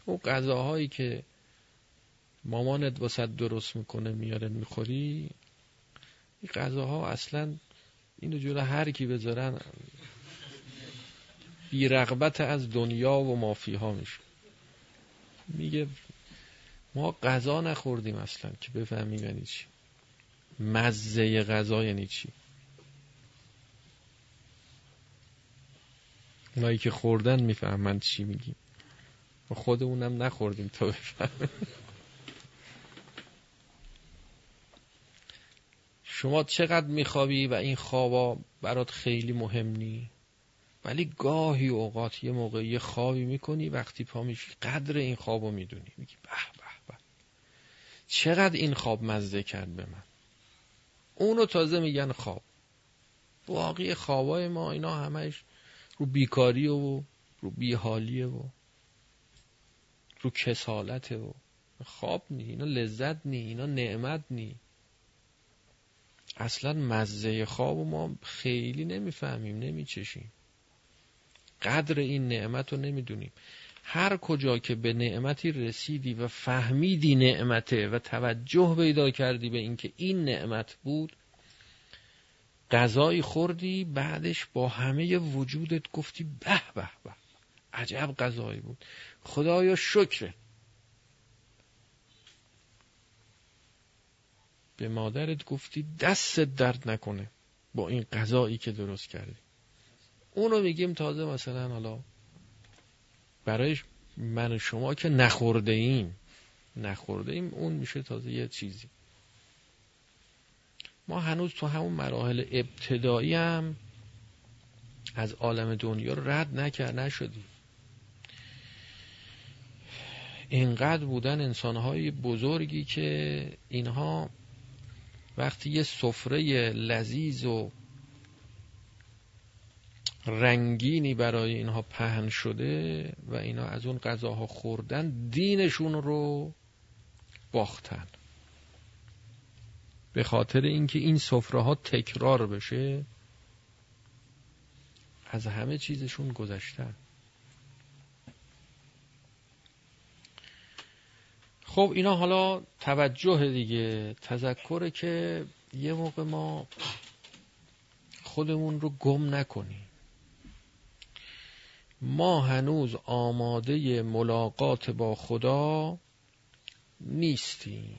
Speaker 1: اون غذاهایی که مامانت واسه درست می‌کنه میاره می‌خوری؟ این غذاها اصلا اینو جلو هر کی بذارن بی رغبت از دنیا و مافی ها میشه میگه ما غذا نخوردیم اصلا که بفهمیم یعنی چی. مزه غذا یعنی چی؟ اونایی که خوردن می‌فهمند چی میگیم. و خودمونم نخوردیم تا بفهمیم. شما چقدر میخوابی و این خوابا برات خیلی مهم نی. ولی گاهی اوقات یه موقع یه خوابی می‌کنی وقتی پا میشی قدر این خوابو می‌دونی. میگی به به به. چقدر این خواب مزه کرد به من. اونو تازه میگن خواب. باقی خوابای ما اینا همش رو بیکاری و رو بیحالیه و رو کسالته و خواب نی اینا لذت نی اینا نعمت نی. اصلا مزه خواب ما خیلی نمی‌فهمیم نمیچشیم. قدر این نعمت رو نمی‌دونیم. هر کجا که به نعمتی رسیدی و فهمیدی نعمته و توجه پیدا کردی به اینکه این نعمت بود غذایی خوردی بعدش با همه وجودت گفتی به به به. عجب غذایی بود. خدایا شکره به مادرت گفتی دست درد نکنه با این غذایی که درست کردی. اونو میگیم تازه مثلا حالا برای من و شما که نخورده ایم نخورده ایم اون میشه تازه یه چیزی. ما هنوز تو همون مراحل ابتدایی هم از عالم دنیا رد نکرد نشدیم. اینقدر بودن انسانهای بزرگی که اینها وقتی یه سفره لذیذ و رنگینی برای اینها پهن شده و اینا از اون غذاها خوردن دینشون رو باختن. به خاطر اینکه این سفره ها تکرار بشه از همه چیزشون گذشتن. خب اینا حالا توجه دیگه تذکره که یه موقع ما خودمون رو گم نکنیم. ما هنوز آماده ملاقات با خدا نیستیم.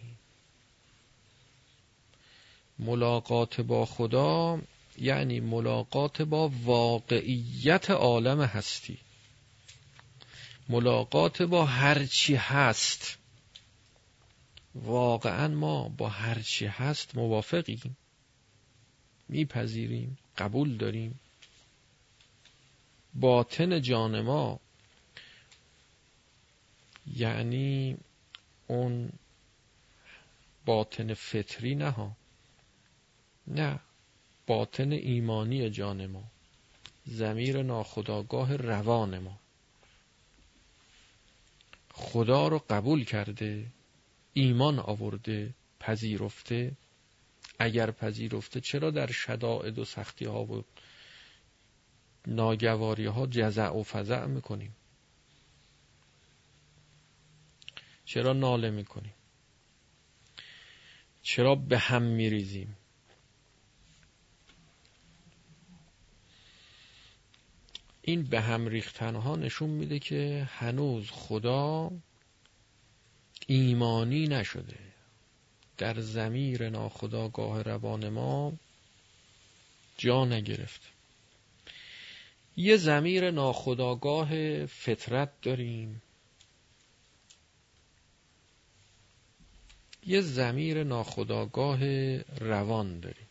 Speaker 1: ملاقات با خدا یعنی ملاقات با واقعیت عالم هستی. ملاقات با هرچی هست. واقعا ما با هرچی هست موافقیم. میپذیریم قبول داریم. باطن جان ما یعنی اون باطن فطری نه ها. نه باطن ایمانی جان ما. زمیر ناخداگاه روان ما. خدا رو قبول کرده. ایمان آورده پذیرفته. اگر پذیرفته چرا در شدائد و سختی ها و ناگواری ها جزع و فزع می‌کنیم؟ چرا ناله می‌کنیم؟ چرا به هم میریزیم؟ این به هم ریختنها نشون میده که هنوز خدا ایمانی نشده. در زمیر ناخداگاه روان ما جا نگرفت. یه زمیر ناخداگاه فطرت داریم. یه زمیر ناخداگاه روان داریم.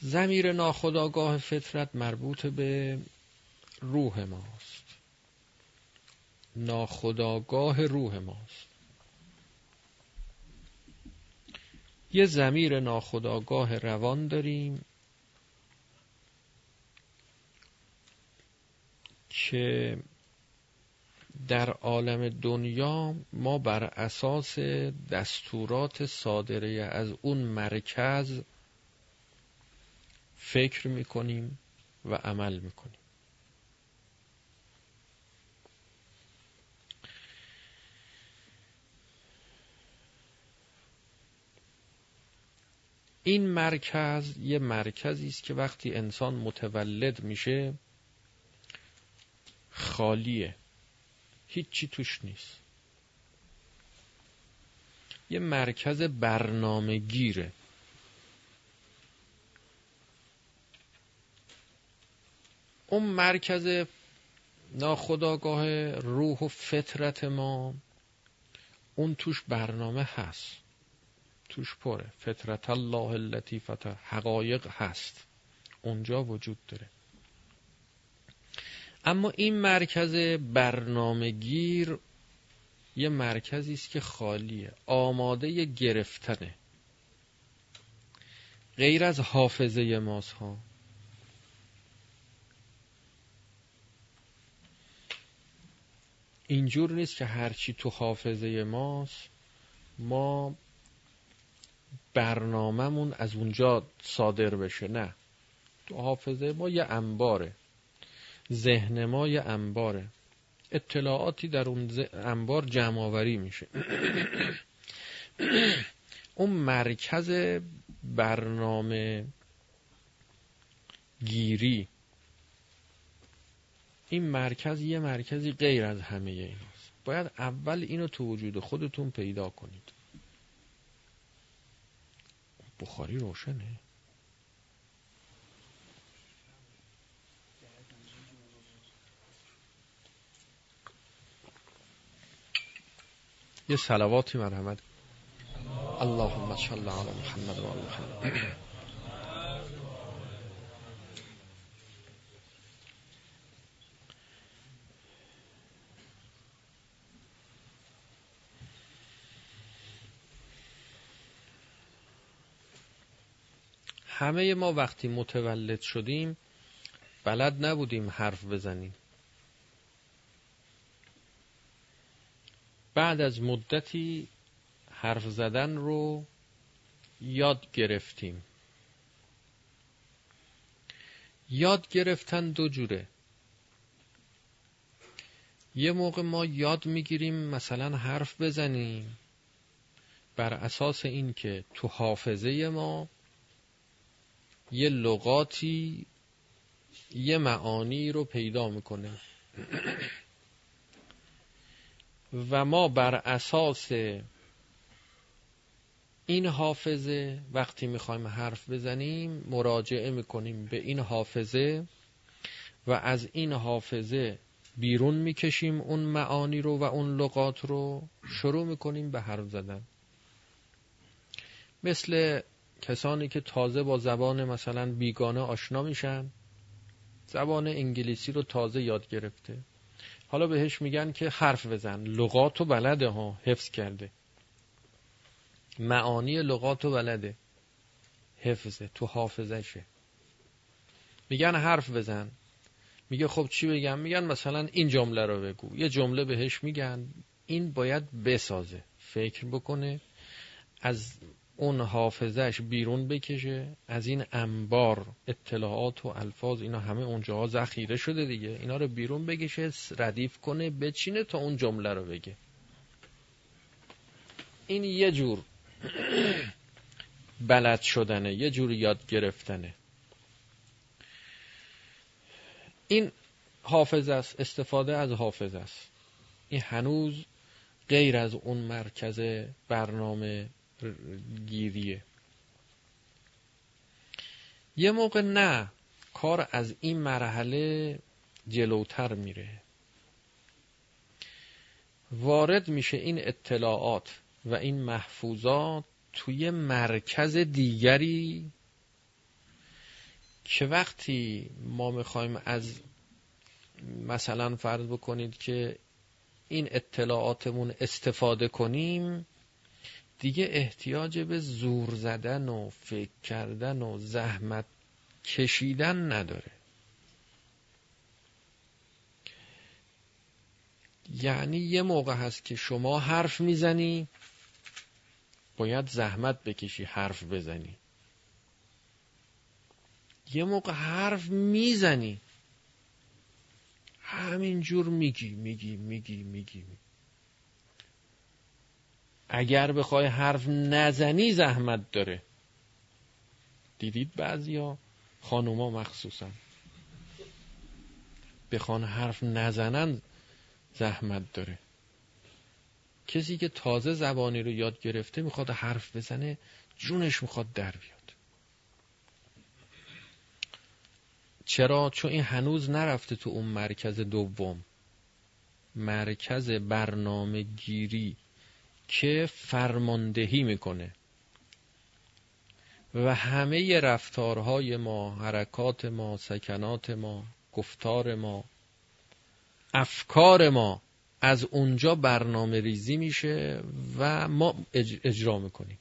Speaker 1: زمیر ناخداگاه فطرت مربوط به روح ماست. ناخداگاه روح ماست. یه زمیر ناخداگاه روان داریم که در عالم دنیا ما بر اساس دستورات صادره از اون مرکز فکر می‌کنیم و عمل می‌کنیم. این مرکز یه مرکزی است که وقتی انسان متولد میشه خالیه. هیچی توش نیست. یه مرکز برنامه گیره اون مرکز ناخداگاه روح و فطرت ما اون توش برنامه هست. توش پره. فطرت الله اللطیفت حقایق هست. اونجا وجود داره. اما این مرکز برنامه گیر یه مرکزی است که خالیه. آماده گرفتنه. غیر از حافظه ماست ها. اینجور نیست که هرچی تو حافظه ماست ما برنامهمون از اونجا صادر بشه. نه. تو حافظه ما یه انباره. ذهن ما یه انباره. اطلاعاتی در اون انبار جمع آوری میشه. اون مرکز برنامه گیری. این مرکز یه مرکزی غیر از همه ایناست. باید اول اینو تو وجود خودتون پیدا کنید. بخاری روشنه. یه سلواتی مرحمت. اللهم صل علی محمد و محمد. همه ما وقتی متولد شدیم بلد نبودیم حرف بزنیم. بعد از مدتی حرف زدن رو یاد گرفتیم. یاد گرفتن دو جوره. یه موقع ما یاد می‌گیریم مثلا حرف بزنیم بر اساس این که تو حافظه ما یه لغاتی یه معانی رو پیدا می‌کنه. و ما بر اساس این حافظه وقتی می‌خوایم حرف بزنیم مراجعه می‌کنیم به این حافظه و از این حافظه بیرون می‌کشیم اون معانی رو و اون لغات رو شروع می‌کنیم به حرف زدن. مثل کسانی که تازه با زبان مثلا بیگانه آشنا میشن زبان انگلیسی رو تازه یاد گرفته. حالا بهش میگن که حرف بزن. لغات و بلده ها حفظ کرده. معانی لغات و بلده. حفظه. تو حافظشه. میگن حرف بزن. میگه خب چی بگم؟ میگن مثلا این جمله رو بگو. یه جمله بهش میگن. این باید بسازه. فکر بکنه. از اون حافظش بیرون بکشه از این انبار اطلاعات و الفاظ اینا همه اونجاها ذخیره شده دیگه. اینا رو بیرون بکشه ردیف کنه بچینه تا اون جمله رو بگه. این یه جور بلد شدنه یه جور یاد گرفتنه. این حافظ است استفاده از حافظ است. این هنوز غیر از اون مرکز برنامه گیریه. یه موقع نه کار از این مرحله جلوتر میره. وارد میشه این اطلاعات و این محفوظات توی مرکز دیگری که وقتی ما می‌خوایم از مثلا فرض بکنید که این اطلاعاتمون استفاده کنیم دیگه احتیاج به زور زدن و فکر کردن و زحمت کشیدن نداره. یعنی یه موقع هست که شما حرف می‌زنی باید زحمت بکشی حرف بزنی. یه موقع حرف می‌زنی همینجور میگی میگی میگی میگی اگر بخوای حرف نزنی زحمت داره. دیدید بعضیا؟ خانوما مخصوصا. بخوان حرف نزنن زحمت داره. کسی که تازه زبانی رو یاد گرفته می‌خواد حرف بزنه جونش می‌خواد در بیاد. چرا؟ چون این هنوز نرفته تو اون مرکز دوم. مرکز برنامه گیری که فرماندهی می‌کنه. و همه رفتارهای ما حرکات ما سکنات ما گفتار ما افکار ما از اونجا برنامه ریزی میشه و ما اجرا می‌کنیم.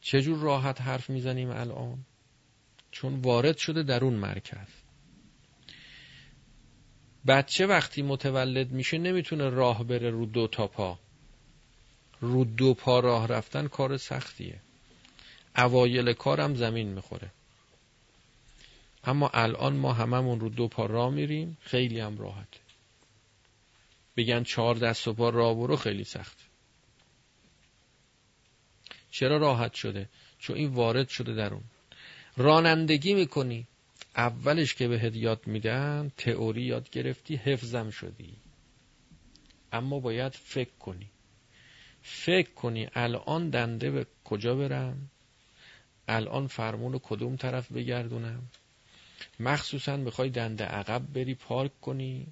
Speaker 1: چجور راحت حرف می‌زنیم الان؟ چون وارد شده در اون مرکز. بچه وقتی متولد میشه نمی‌تونه راه بره رو دو تا پا. رو دو پا راه رفتن کار سختیه. اوایل کارم زمین می‌خوره. اما الان ما هممون رو دو پا راه میریم خیلی هم راحته. بگن چهار دست و پا راه برو خیلی سخت. چرا راحت شده؟ چون این وارد شده در اون رانندگی می‌کنی. اولش که بهت یاد میدن تئوری یاد گرفتی حفظم شدی. اما باید فکر کنی. فکر کنی الان دنده به کجا برم؟ الان فرمون کدوم طرف بگردونم؟ مخصوصا می‌خوای دنده عقب بری پارک کنی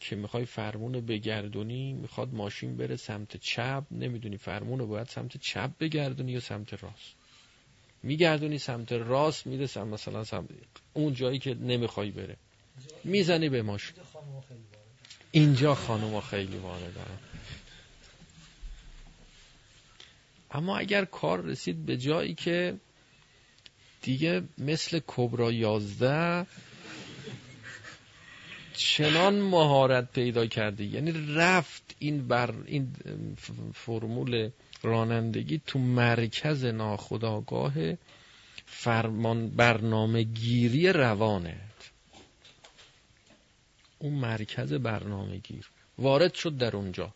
Speaker 1: که می‌خوای فرمون رو بگردونی می‌خواد ماشین بره سمت چپ نمی‌دونی فرمون رو باید سمت چپ بگردونی یا سمت راست. میگردونی سمت راست میره مثلا سمت اون جایی که نمی‌خوای بره. می‌زنی به ماشین اینجا خانوما خیلی واردن اما اگر کار رسید به جایی که دیگه مثل کبرا یازده چنان مهارت پیدا کرده یعنی رفت این بر این فرمول رانندگی تو مرکز ناخداگاه فرمان برنامه گیری روانه اون مرکز برنامه گیر. وارد شد در اونجا.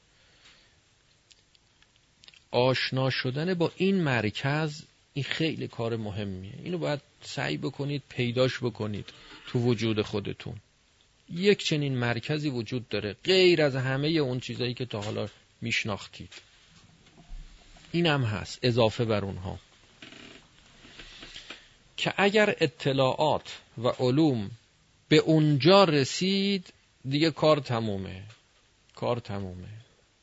Speaker 1: آشنا شدن با این مرکز این خیلی کار مهمیه. اینو باید سعی بکنید پیداش بکنید تو وجود خودتون. یک چنین مرکزی وجود داره غیر از همه اون چیزایی که تا حالا میشناختید. این هم هست اضافه بر اونها. که اگر اطلاعات و علوم به اونجا رسید دیگه کار تمومه. کار تمومه.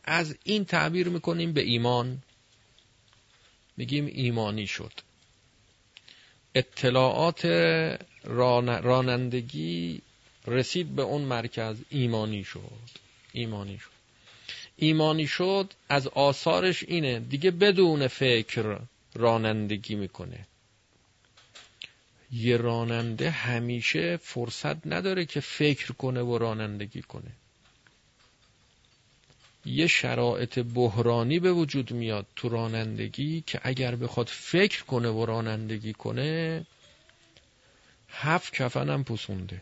Speaker 1: از این تعبیر می‌کنیم به ایمان. میگیم ایمانی شد. اطلاعات رانندگی رسید به اون مرکز. ایمانی شد. ایمانی شد. ایمانی شد از آثارش اینه. دیگه بدون فکر رانندگی می‌کنه. یه راننده همیشه فرصت نداره که فکر کنه و رانندگی کنه. یه شرایط بحرانی به وجود میاد تو رانندگی که اگر بخواد فکر کنه و رانندگی کنه هفت کفنم پوسونده.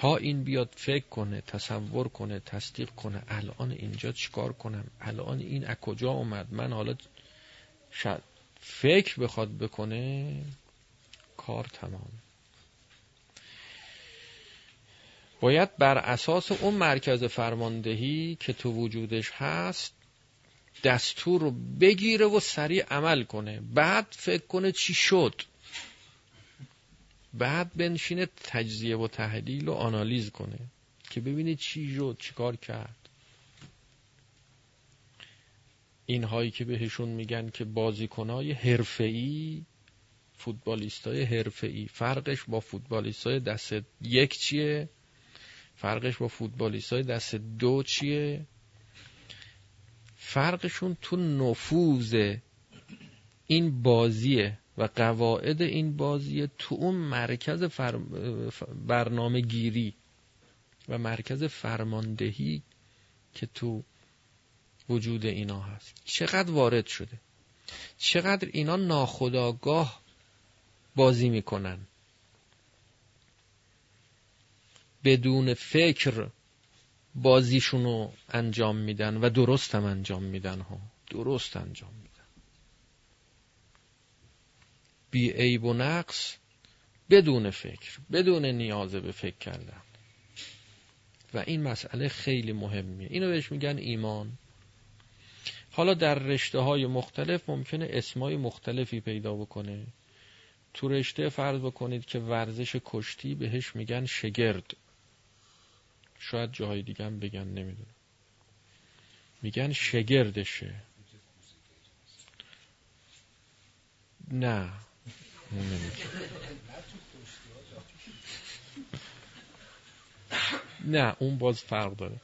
Speaker 1: تا این بیاد فکر کنه تصور کنه تصدیق کنه الان اینجا چیکار کنم؟ الان این از کجا اومد؟ من حالا شاید فکر بخواد بکنه کار تمام. باید بر اساس اون مرکز فرماندهی که تو وجودش هست دستور رو بگیره و سریع عمل کنه. بعد فکر کنه چی شد. بعد بنشینه تجزیه و تحلیل و آنالیز کنه که ببینه چی شد چی کار کرد. این هایی که بهشون میگن که بازیکنهای حرفه‌ای فوتبالیستای حرفه‌ای. فرقش با فوتبالیستای دست یک چیه؟ فرقش با فوتبالیستای دست دو چیه؟ فرقشون تو نفوذ این بازیه. و قواعد این بازی تو اون مرکز فر... برنامه گیری و مرکز فرماندهی که تو وجود اینا هست. چقدر وارد شده؟ چقدر اینا ناخداگاه بازی می‌کنن. بدون فکر بازیشونو انجام میدن و درست هم انجام میدن ها. درست انجام میدن. بی عیب و نقص بدون فکر بدون نیازه به فکر کردن. و این مسئله خیلی مهمیه. اینو بهش میگن ایمان. حالا در رشته های مختلف ممکنه اسمای مختلفی پیدا بکنه. تو رشته فرض بکنید که ورزش کشتی بهش میگن شگرد. شاید جاهای دیگه هم بگن نمی‌دونم. میگن شگردشه. نه. نه اون باز فرق داره.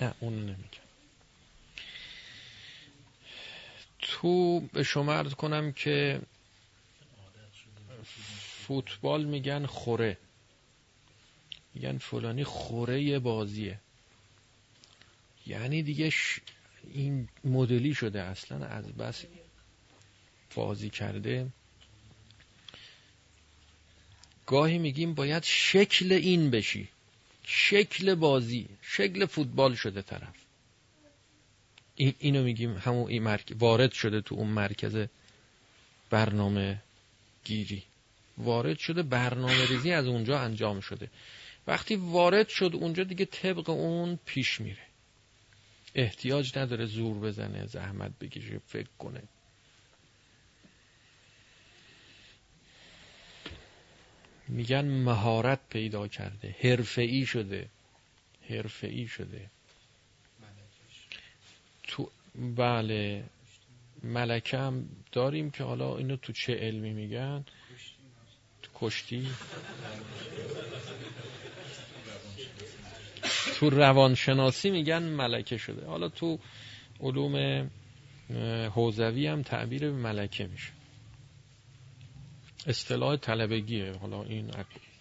Speaker 1: نه اون نمیگم. تو به شما عرض کنم که فوتبال میگن خوره. میگن فلانی خوره بازیه. یعنی دیگه این مدلی شده اصلا از بس بازی کرده. گاهی میگیم باید شکل این بشی. شکل بازی شکل فوتبال شده طرف. این اینو میگیم همون این مرک... وارد شده تو اون مرکز برنامه گیری. وارد شده برنامه ریزی از اونجا انجام شده. وقتی وارد شد اونجا دیگه طبق اون پیش میره. احتیاج نداره زور بزنه زحمت بکشه فکر کنه. میگن مهارت پیدا کرده حرفه‌ای شده حرفه‌ای شده. تو بله ملکه هم داریم که حالا اینو تو چه علمی میگن؟ تو کشتی. تو روانشناسی میگن ملکه شده. حالا تو علوم حوزوی هم تعبیر ملکه میشه. اصطلاح طلبگیه. حالا این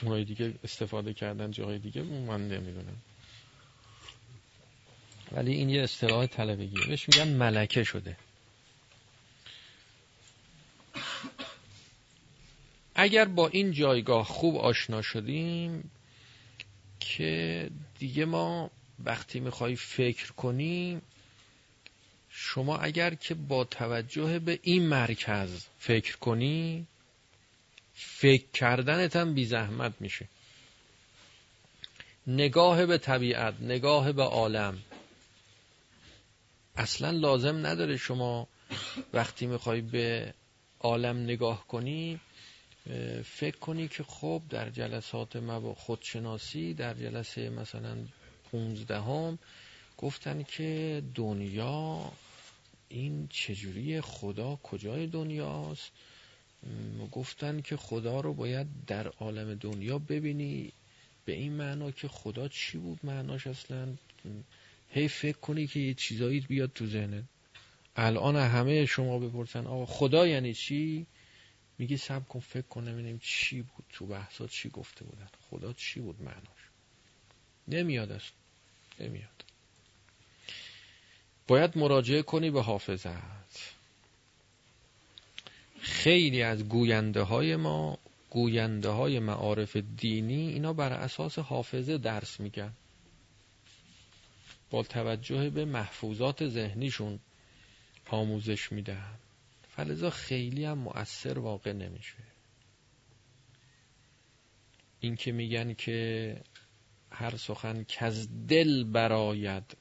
Speaker 1: اونای دیگه استفاده کردن جاهای دیگه من نمی‌دونم ولی این یه اصطلاح طلبگیه. بهش میگن ملکه شده. اگر با این جایگاه خوب آشنا شدیم که دیگه ما وقتی می‌خوای فکر کنیم شما اگر که با توجه به این مرکز فکر کنی فکر کردنت هم بی زحمت میشه. نگاه به طبیعت نگاه به عالم. اصلا لازم نداره شما وقتی می‌خوای به عالم نگاه کنی فکر کنی که خب در جلسات خودشناسی در جلسه مثلا پونزدهم گفتن که دنیا این چجوری خدا کجای دنیاست؟ گفتن که خدا رو باید در عالم دنیا ببینی. به این معنا که خدا چی بود معناش اصلا؟ هی فکر کنی که یه چیزایی بیاد تو ذهنت. الان همه شما بپرسن آقا خدا یعنی چی؟ میگی سب کن فکر کن ببینیم چی بود تو بحثات چی گفته بودن. خدا چی بود معناش؟ نمیاد است نمیاد. باید مراجعه کنی به حافظت. خیلی از گوینده های ما گوینده های معارف دینی اینا بر اساس حافظه درس میگن. با توجه به محفوظات ذهنیشون آموزش میدن. فلزا خیلی هم مؤثر واقع نمیشه. این که میگن که هر سخن که از دل براید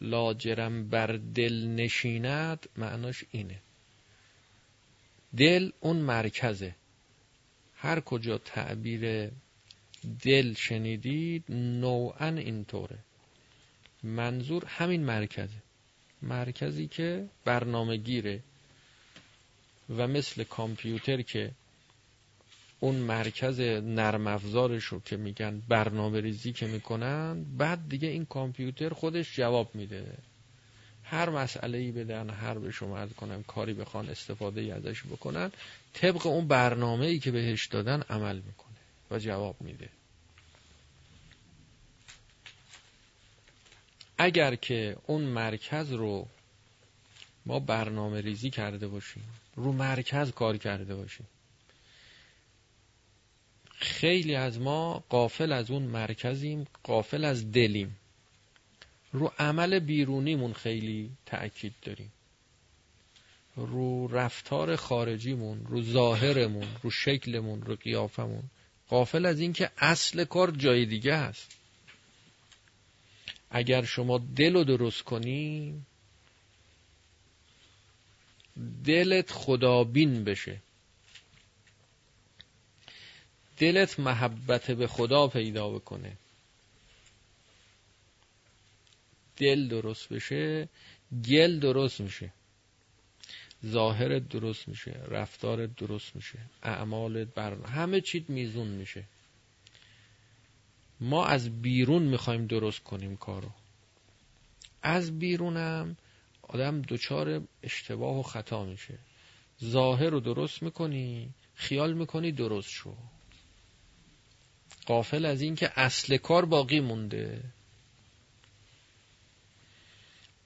Speaker 1: لاجرم بر دل نشیند معناش اینه. دل اون مرکزه. هر کجا تعبیر دل شنیدید نوعا اینطوره. منظور همین مرکزه. مرکزی که برنامه گیره و مثل کامپیوتر که اون مرکز نرم افزارش رو که میگن برنامه ریزی که می‌کنن بعد دیگه این کامپیوتر خودش جواب میده. هر مسئله ای بدن هر به شما عرض کنم کاری بخوان استفاده ای ازش بکنن طبق اون برنامه ای که بهش دادن عمل می‌کنه و جواب میده. اگر که اون مرکز رو ما برنامه ریزی کرده باشیم رو مرکز کار کرده باشیم خیلی از ما قافل از اون مرکزیم قافل از دلیم. رو عمل بیرونیمون خیلی تأکید داریم. رو رفتار خارجیمون رو ظاهرمون رو شکلمون رو قیافمون. قافل از اینکه اصل کار جای دیگه هست. اگر شما دل رو درست کنی دلت خدابین بشه. دلت محبت به خدا پیدا بکنه. دل درست بشه گل درست میشه. ظاهر درست میشه رفتار درست میشه اعمال بر همه چیت میزون میشه. ما از بیرون می‌خوایم درست کنیم کارو. از بیرونم آدم دچار اشتباه و خطا میشه. ظاهر رو درست می‌کنی خیال می‌کنی درست شو. قافل از این که اصل کار باقی مونده.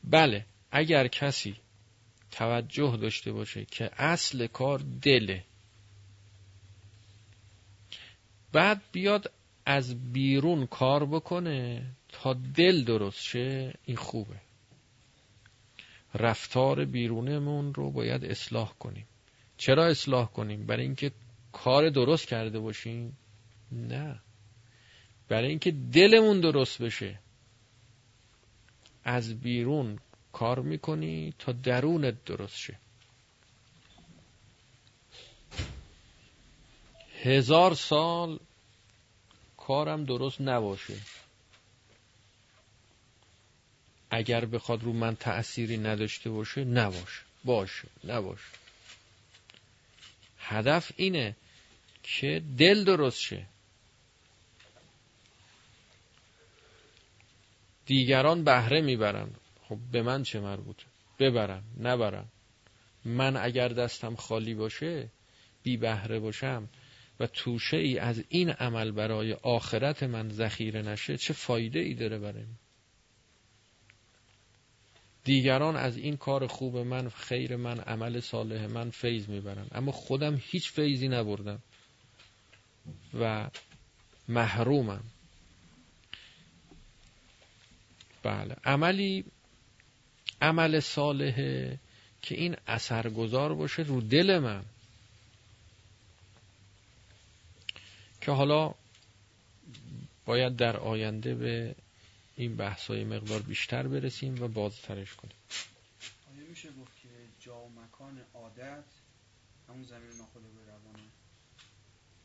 Speaker 1: بله اگر کسی توجه داشته باشه که اصل کار دله بعد بیاد از بیرون کار بکنه تا دل درست شه این خوبه. رفتار بیرونمون رو باید اصلاح کنیم. چرا اصلاح کنیم؟ برای اینکه کار درست کرده باشیم؟ نه. برای اینکه دلمون درست بشه. از بیرون کار می‌کنی تا درونت درست شه. هزار سال کارم درست نباشه. اگر بخواد رو من تأثیری نداشته باشه نباشه. باشه نباشه. هدف اینه که دل درست شه. دیگران بهره می‌برن. خب به من چه مربوطه؟ ببرن نبرن. من اگر دستم خالی باشه بی بهره باشم و توشه ای از این عمل برای آخرت من ذخیره نشه چه فایده ای داره برای من؟ دیگران از این کار خوب من خیر من عمل صالح من فیض می‌برن. اما خودم هیچ فیضی نبردم. و محرومم. بله. عملی عمل صالحه که این اثرگذار باشه رو دل من. که حالا باید در آینده به این بحث های مقدار بیشتر برسیم و بازترش کنیم.
Speaker 2: آیا میشه گفت که جا و مکان عادت همون زمین ناخوده به روانه؟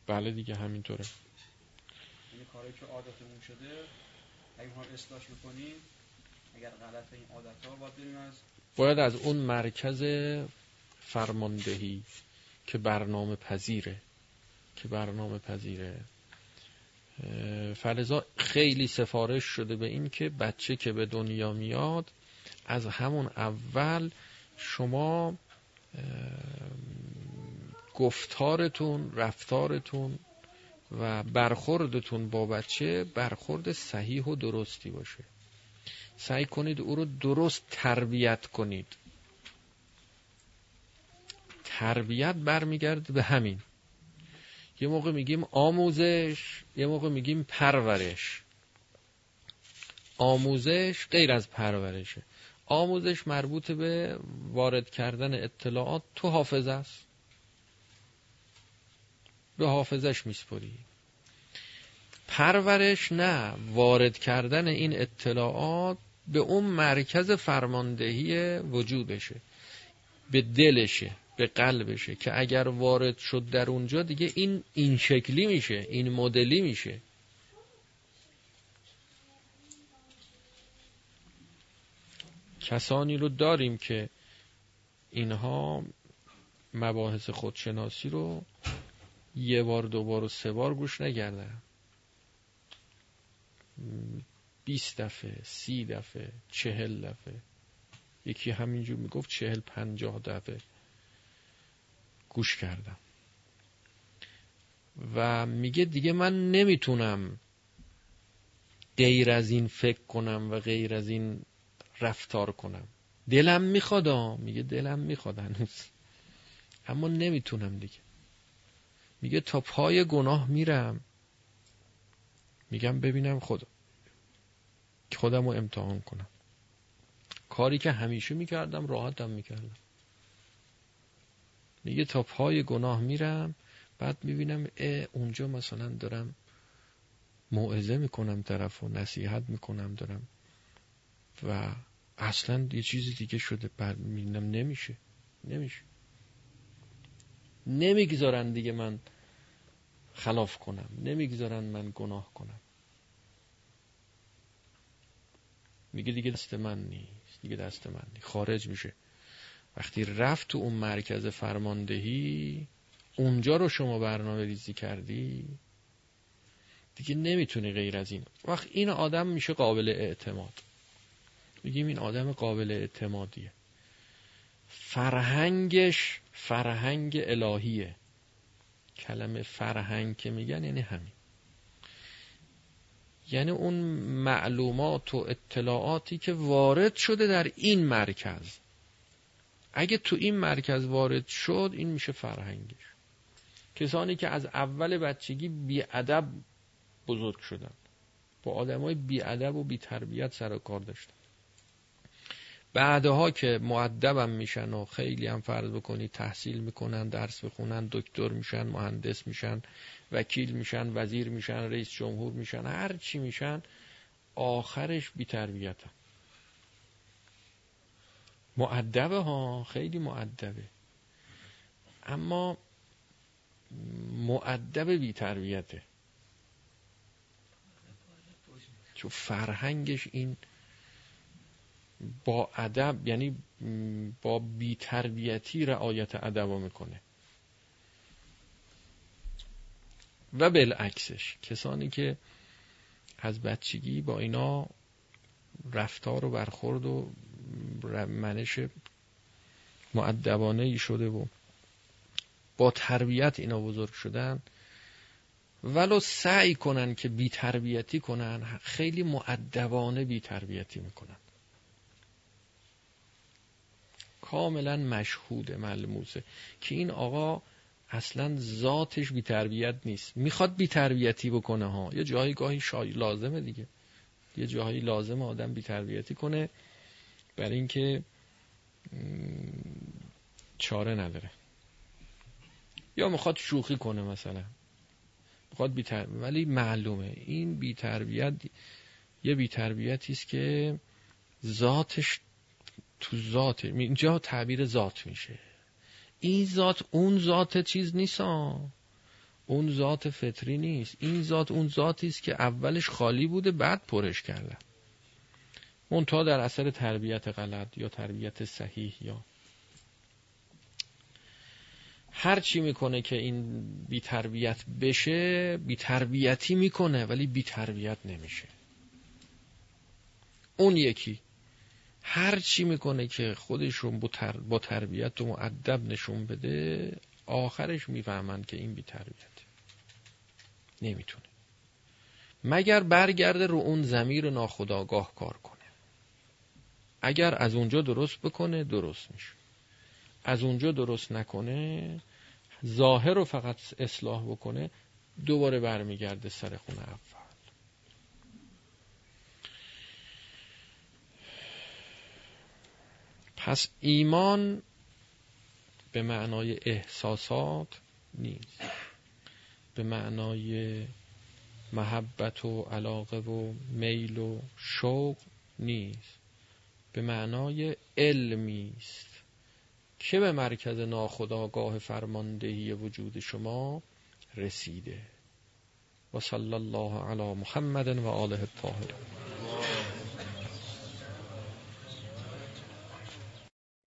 Speaker 1: بله دیگه همینطوره.
Speaker 2: یعنی کاری که عادتمون شده اگه ما اصلاحش بکنیم اگر غلط این عادت ها باید بریم از
Speaker 1: باید از اون مرکز فرماندهی که برنامه پذیره که برنامه پذیره فلزا خیلی سفارش شده به این که بچه که به دنیا میاد از همون اول شما گفتارتون رفتارتون و برخوردتون با بچه برخورد صحیح و درستی باشه. سعی کنید او رو درست تربیت کنید. تربیت برمیگرده به همین. یه موقع میگیم آموزش یه موقع میگیم پرورش. آموزش غیر از پرورشه. آموزش مربوط به وارد کردن اطلاعات تو حافظه است. به حافظش میسپری. پرورش نه وارد کردن این اطلاعات به اون مرکز فرماندهی وجودشه به دلشه. به قلبشه که اگر وارد شد در اونجا دیگه این این شکلی میشه این مدلی میشه. کسانی رو داریم که اینها مباحث خودشناسی رو یه بار دو بار و سه بار گوش نگردن بیست دفعه سی دفعه چهل دفعه. یکی همینجور می‌گفت چهل پنجاه دفعه. گوش کردم. و میگه دیگه من نمی‌تونم غیر از این فکر کنم و غیر از این رفتار کنم. دلم می‌خواد میگه دلم می‌خواد هنوز. اما نمی‌تونم دیگه. میگه تا پای گناه میرم. میگم ببینم خدا. خودم رو امتحان کنم. کاری که همیشه می‌کردم راحتم می‌کردم. میگه تا پای گناه میرم بعد می‌بینم اونجا مثلا دارم موعظه می‌کنم طرف و نصیحت می‌کنم دارم. و اصلا یه چیز دیگه شده بعد می‌بینم نمیشه. نمیشه. نمی‌گذارن دیگه من خلاف کنم. نمی‌گذارن من گناه کنم. میگه دیگه دست من نیست. دیگه دست من نیست. خارج میشه. وقتی رفت تو اون مرکز فرماندهی اونجا رو شما برنامه ریزی کردی؟ دیگه نمی‌تونی غیر از این. وقت این آدم میشه قابل اعتماد. میگیم این آدم قابل اعتمادیه. فرهنگش فرهنگ الهیه. کلمه فرهنگ که میگن یعنی همین. یعنی اون معلومات و اطلاعاتی که وارد شده در این مرکز. اگه تو این مرکز وارد شد این میشه فرهنگش. کسانی که از اول بچگی بیادب بزرگ شدن. با آدمای بیادب و بیتربیت سر و کار داشتن. بعدها که معدبم میشن و خیلی هم فرض بکنی تحصیل می‌کنن درس بخونن دکتر میشن مهندس میشن وکیل میشن وزیر میشن رئیس جمهور میشن هر چی میشن آخرش بیتربیتن. معدبه ها خیلی معدبه اما معدب بی تربیته. چون فرهنگش این با ادب یعنی با بیتربیتی رعایت ادب می‌کنه. و بالعکسش کسانی که از بچگی با اینا رفتار و برخورد و منش معدبانه ای شده و با تربیت اینا بزرگ شدن. ولو سعی کنن که بی تربیتی کنن خیلی معدبانه بی تربیتی می‌کنن. کاملا مشهود ملموسه که این آقا اصلا ذاتش بی تربیت نیست. می‌خواد بی تربیتی بکنه ها. یه جایی گاهی شای لازمه دیگه. یه جایی لازم آدم بی تربیتی کنه. برای اینکه چاره نداره. یا می‌خواد شوخی کنه مثلا. می‌خواد بی ولی معلومه. این بی تربیت یه بی تربیتی است که ذاتش تو ذات اینجا تعبیر ذات میشه. این ذات اون ذات چیز نیست اون ذات فطری نیست. این ذات اون ذاتی است که اولش خالی بوده بعد پرش کردن. منتها در اثر تربیت غلط یا تربیت صحیح یا هر چی می‌کنه که این بی تربیت بشه بی تربیتی می‌کنه ولی بی تربیت نمیشه. اون یکی. هر چی می‌کنه که خودشون با, تر... با تربیت و معدب نشون بده آخرش می‌فهمن که این بی تربیت نمی‌تونه. مگر برگرده رو اون زمیر ناخداگاه کار کنه؟ اگر از اونجا درست بکنه درست میشه. از اونجا درست نکنه ظاهر رو فقط اصلاح بکنه دوباره برمیگرده سر خونه اول. پس ایمان به معنای احساسات نیست. به معنای محبت و علاقه و میل و شوق نیست. به معنای علمی است. که به مرکز ناخداگاه فرماندهی وجود شما رسیده؟ و صلی الله علی محمد و آله الطاهرین.